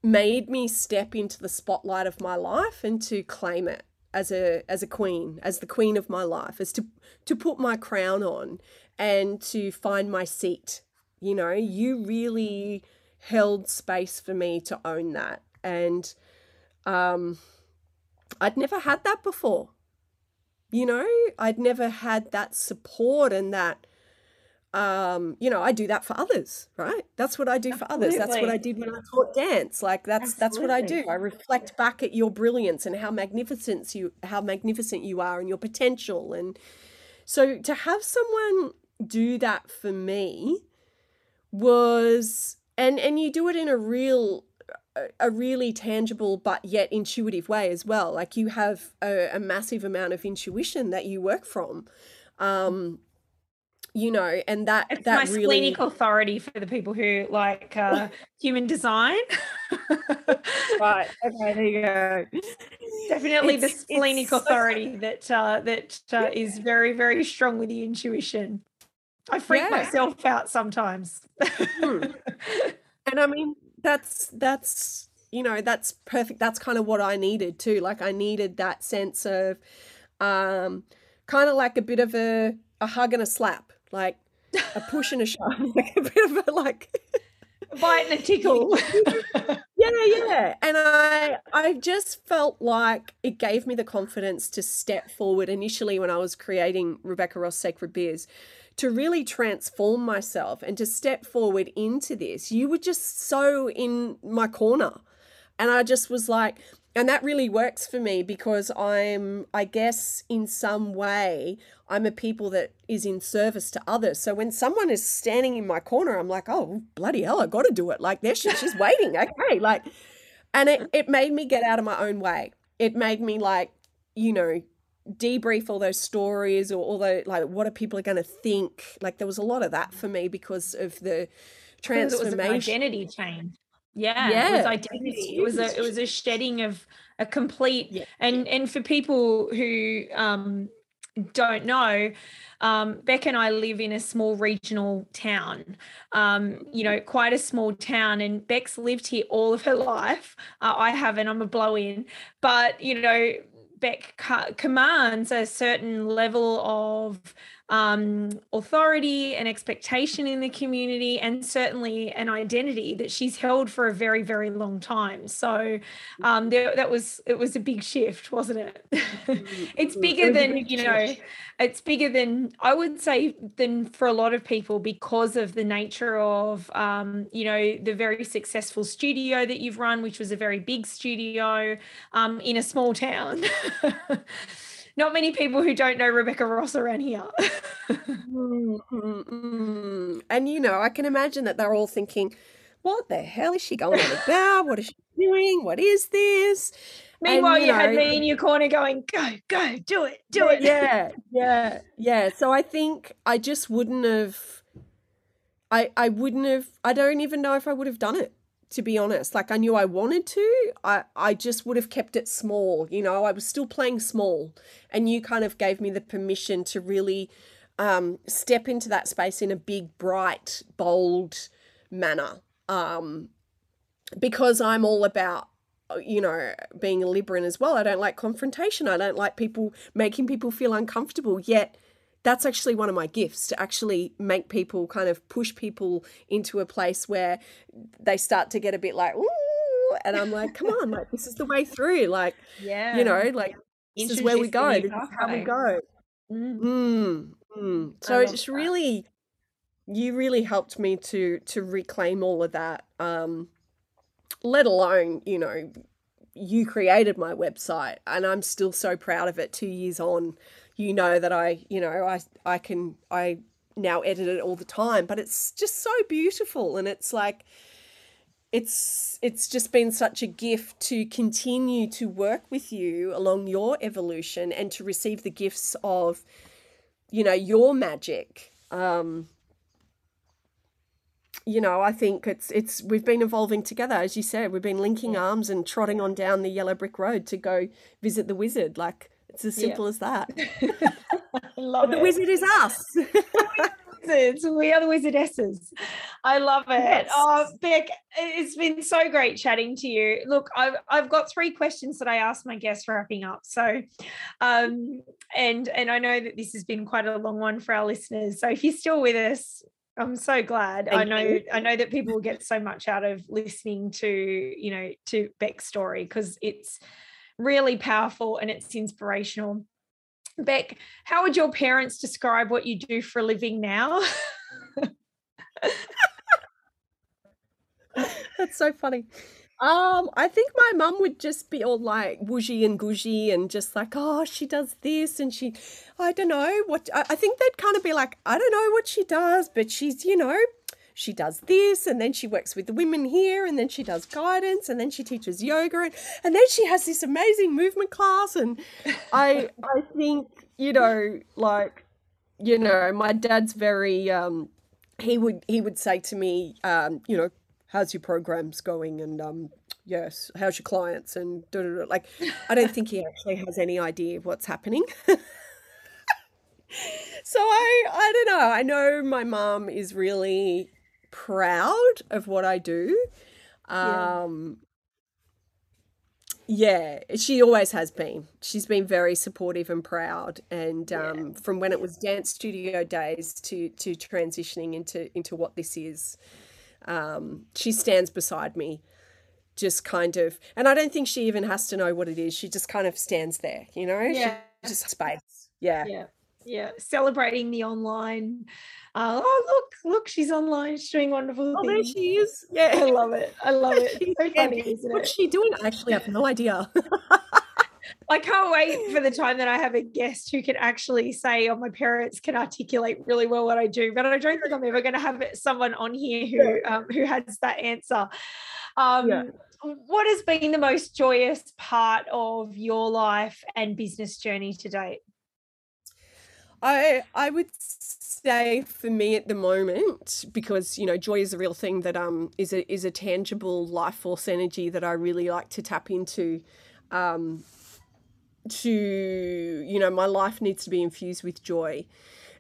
made me step into the spotlight of my life and to claim it as a as a queen as the queen of my life as to to put my crown on and to find my seat. You know you really held space for me to own that. And um I'd never had that before. You know I'd never had that support and that um you know i do that for others right? That's what i do for others. That's what i did when i taught dance. Like that's Absolutely. that's what i do. I reflect. Back at your brilliance and how magnificent you how magnificent you are and your potential. And so to have someone do that for me was and and you do it in a real a really tangible but yet intuitive way as well. Like you have a, a massive amount of intuition that you work from. Um you know and that it's that my really splenic authority for the people who like uh, human design. Right. Okay there you go. Definitely it's, the splenic authority so... that uh, that uh, is very very strong with the intuition. I freak yeah. myself out sometimes. Hmm. and i mean that's that's you know that's perfect. That's kind of what i needed too. Like i needed that sense of um kind of like a bit of a a hug and a slap like a push and a shove, like a bit of a like a bite and a tickle. yeah, yeah. And I I just felt like it gave me the confidence to step forward initially when I was creating Rebecca Ross Sacred Biz to really transform myself and to step forward into this. You were just so in my corner. And I just was like, and that really works for me because I'm, I guess, in some way, I'm a people that is in service to others. So when someone is standing in my corner, I'm like, oh, bloody hell, I got to do it. Like, there she, she's waiting. Okay. Like, and it, it made me get out of my own way. It made me, like, you know, debrief all those stories or all the, like, what are people going to think? Like, there was a lot of that for me because of the transformation. It was an identity change. Yeah, yeah, it was identity. It was a it was a shedding of a complete yeah. and and for people who um don't know, um, Bec and I live in a small regional town, um, you know, quite a small town. And Bec's lived here all of her life. Uh, I haven't, I'm a blow in. But, you know, Bec commands a certain level of um, authority and expectation in the community, and certainly an identity that she's held for a very, very long time. So um, there, that was it was a big shift, wasn't it? it's bigger than you know. It's bigger than I would say than for a lot of people because of the nature of um, you know the very successful studio that you've run, which was a very big studio um, in a small town. not many people who don't know Rebecca Ross around here. And you know, I can imagine that they're all thinking, "What the hell is she going on about? What is she doing? What is this?" Meanwhile, and, you, you know, had me in your corner going, "Go, go, do it, do yeah, it." Yeah, yeah, yeah. So I think I just wouldn't have. I I wouldn't have. I don't even know if I would have done it to be honest. Like I knew I wanted to. I I just would have kept it small, you know. I was still playing small and you kind of gave me the permission to really um, step into that space in a big, bright, bold manner. Um, because I'm all about you know, being a Libran as well. I don't like confrontation. I don't like people making people feel uncomfortable. Yet that's actually one of my gifts to actually make people kind of push people into a place where they start to get a bit like ooh and i'm like come on like this is the way through like yeah you know like this is where we go this is how we go mm. Mm, mm. so it's that. really you really helped me to to reclaim all of that um let alone you know you created my website and i'm still so proud of it two years on you know that I, you know, I I can I now edit it all the time, but it's just so beautiful. And it's like it's it's just been such a gift to continue to work with you along your evolution and to receive the gifts of you know your magic. Um you know i think it's it's we've been evolving together as you said. We've been linking arms and trotting on down the yellow brick road to go visit the wizard. Like It's as simple yeah. as that. love the it. wizard is us. wizards. We are the wizardesses. I love it. Yes. Oh, Bec, it's been so great chatting to you. Look, I've I've got three questions that I asked my guests wrapping up. So, um, and and I know that this has been quite a long one for our listeners. So if you're still with us, I'm so glad. Thank I know you. I know that people get so much out of listening to, you know, to Bec's story because it's really powerful and it's inspirational. Bec, how would your parents describe what you do for a living now? That's so funny. Um, I think my mum would just be all like wooshy and gushy and just like, oh, she does this and she, I don't know what. I, I think they'd kind of be like, I don't know what she does, but she's, you know, she does this and then she works with the women here and then she does guidance and then she teaches yoga and, and then she has this amazing movement class. And I I think you know like you know my dad's very um he would he would say to me um you know how's your programs going? and um yes how's your clients? and da, da, da. like i don't think he actually has any idea of what's happening. So i i don't know. I know my mom is really proud of what i do um yeah. yeah she always has been she's been very supportive and proud and um, yeah. from when it was dance studio days to to transitioning into into what this is um, she stands beside me, just kind of, and I don't think she even has to know what it is. She just kind of stands there, you know? Yeah. She just space. Yeah. Yeah. Yeah. Celebrating the online. Uh, oh, look, look, she's online. She's doing wonderful oh, things. there she is. Yeah. I love it. I love it. so funny, isn't What's she doing? Actually, I have no idea. I can't wait for the time that I have a guest who can actually say, "Oh, my parents can articulate really well what I do," but I don't think I'm ever going to have someone on here who um, who has that answer. Um, yeah. What has been the most joyous part of your life and business journey to date? I I would say for me at the moment because you know joy is a real thing that um is a is a tangible life force energy that I really like to tap into um to you know my life needs to be infused with joy.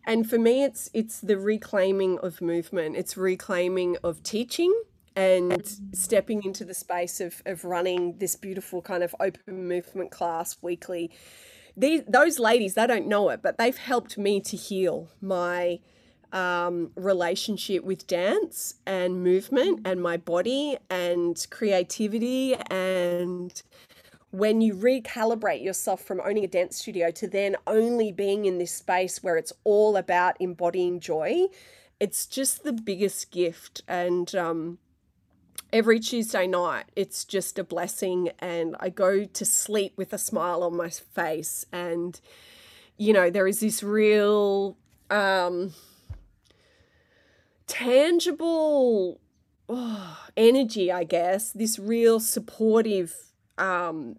And for me it's it's the reclaiming of movement. It's reclaiming of teaching and stepping into the space of of running this beautiful kind of open movement class weekly these those ladies they don't know it but they've helped me to heal my um, relationship with dance and movement and my body and creativity and when you recalibrate yourself from owning a dance studio to then only being in this space where it's all about embodying joy, it's just the biggest gift. And um, every Tuesday night, it's just a blessing. And I go to sleep with a smile on my face. And, you know, there is this real um, tangible oh, energy, I guess, this real supportive um,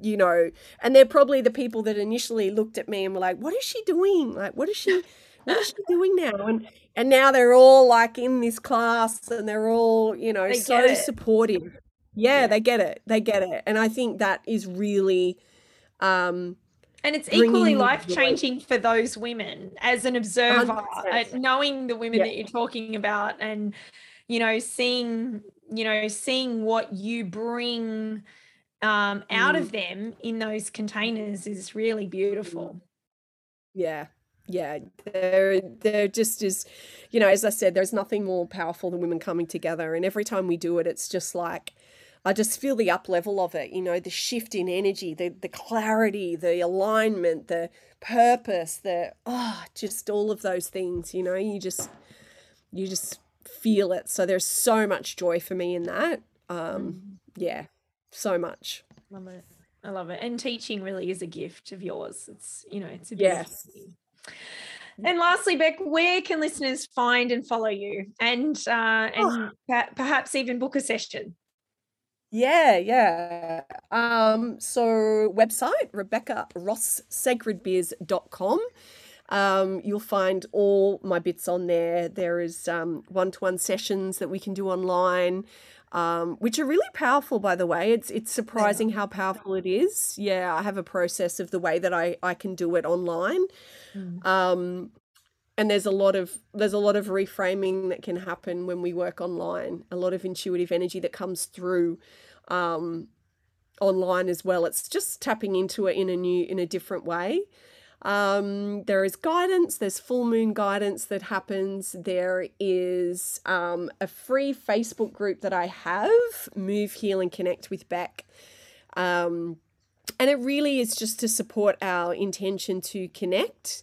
you know, and they're probably the people that initially looked at me and were like, "What is she doing? Like, what is she, what is she doing now?" And and now they're all like in this class and they're all, you know, so supportive. Yeah, yeah, they get it. They get it, and I think that is really. Um, and it's equally life changing for those women as an observer, uh, knowing the women yeah. that you're talking about, and you know, seeing you know, seeing what you bring um, out mm. of them in those containers is really beautiful. Yeah. Yeah, they're they're just as, you know, as I said, there's nothing more powerful than women coming together, and every time we do it, it's just like, I just feel the up level of it. You know, the shift in energy, the the clarity, the alignment, the purpose, the oh, just all of those things. You know, you just you just feel it. So there's so much joy for me in that. Um, mm. yeah, so much. Love it. I love it. And teaching really is a gift of yours. It's, you know, it's a yes. And lastly, Bec, where can listeners find and follow you, and uh, and oh. perhaps even book a session? Yeah, yeah. Um, so website Rebecca Ross sacredbiz.com. Um, you'll find all my bits on there. There is um, one-to-one sessions that we can do online. Um, which are really powerful, by the way. It's it's surprising how powerful it is. Yeah, I have a process of the way that I I can do it online. Mm. Um, and there's a lot of there's a lot of reframing that can happen when we work online a lot of intuitive energy that comes through um, online as well it's just tapping into it in a new in a different way um, there is guidance there's full moon guidance that happens there is um, a free facebook group that i have move heal and connect with bec um, and it really is just to support our intention to connect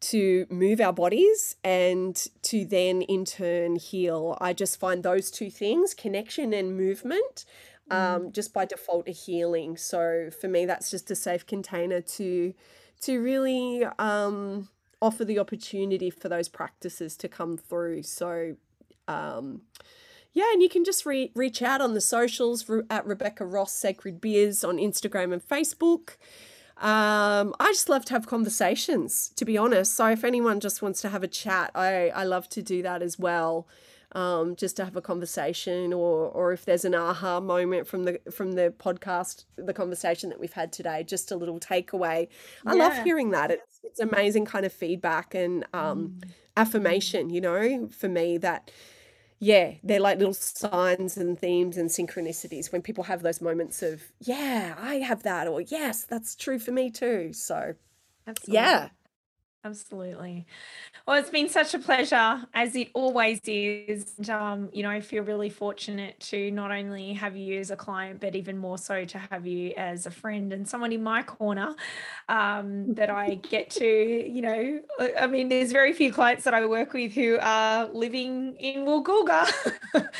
to move our bodies and to then in turn heal. I just find those two things, connection and movement, um, mm. just by default a healing. So for me, that's just a safe container to to really um, offer the opportunity for those practices to come through. So um, yeah, and you can just re- reach out on the socials at Rebecca Ross Sacred Biz on Instagram and Facebook. Um, I just love to have conversations, to be honest. So if anyone just wants to have a chat, I, I love to do that as well. Um, just to have a conversation or or if there's an aha moment from the from the podcast the conversation that we've had today just a little takeaway i yeah. love hearing that it's, it's amazing kind of feedback and um, mm. affirmation you know for me that yeah, they're like little signs and themes and synchronicities when people have those moments of, yeah, I have that, or yes, that's true for me too. So, Absolutely. yeah, Absolutely. Well, it's been such a pleasure, as it always is. And, um, you know, I feel really fortunate to not only have you as a client, but even more so to have you as a friend and someone in my corner um, that I get to, you know, I mean, there's very few clients that I work with who are living in Woolgoolga.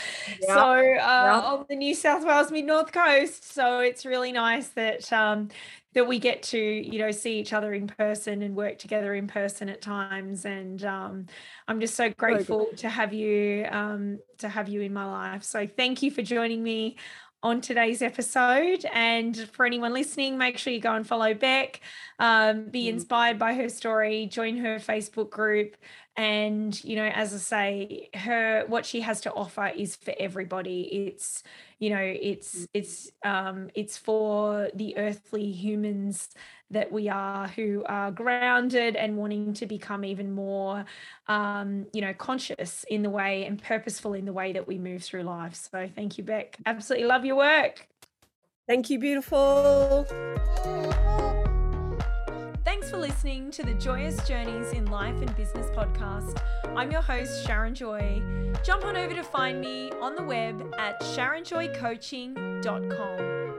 Yeah. so, uh, yeah. on the New South Wales mid North Coast. So, it's really nice that um, that we get to you know see each other in person and work together in person at times. And um, i'm just so grateful to have you um, to have you in my life. So thank you for joining me on today's episode. And for anyone listening make sure you go and follow bec um, be mm. inspired by her story join her facebook group and you know as i say her what she has to offer is for everybody. It's you know it's mm. it's um it's for the earthly humans that we are who are grounded and wanting to become even more um you know conscious in the way and purposeful in the way that we move through life. So thank you bec. Absolutely love your work. Thank you beautiful Thanks for listening to the Joyous Journeys in Life and Business podcast. I'm your host, Sharon Joy. Jump on over to find me on the web at sharonjoycoaching.com.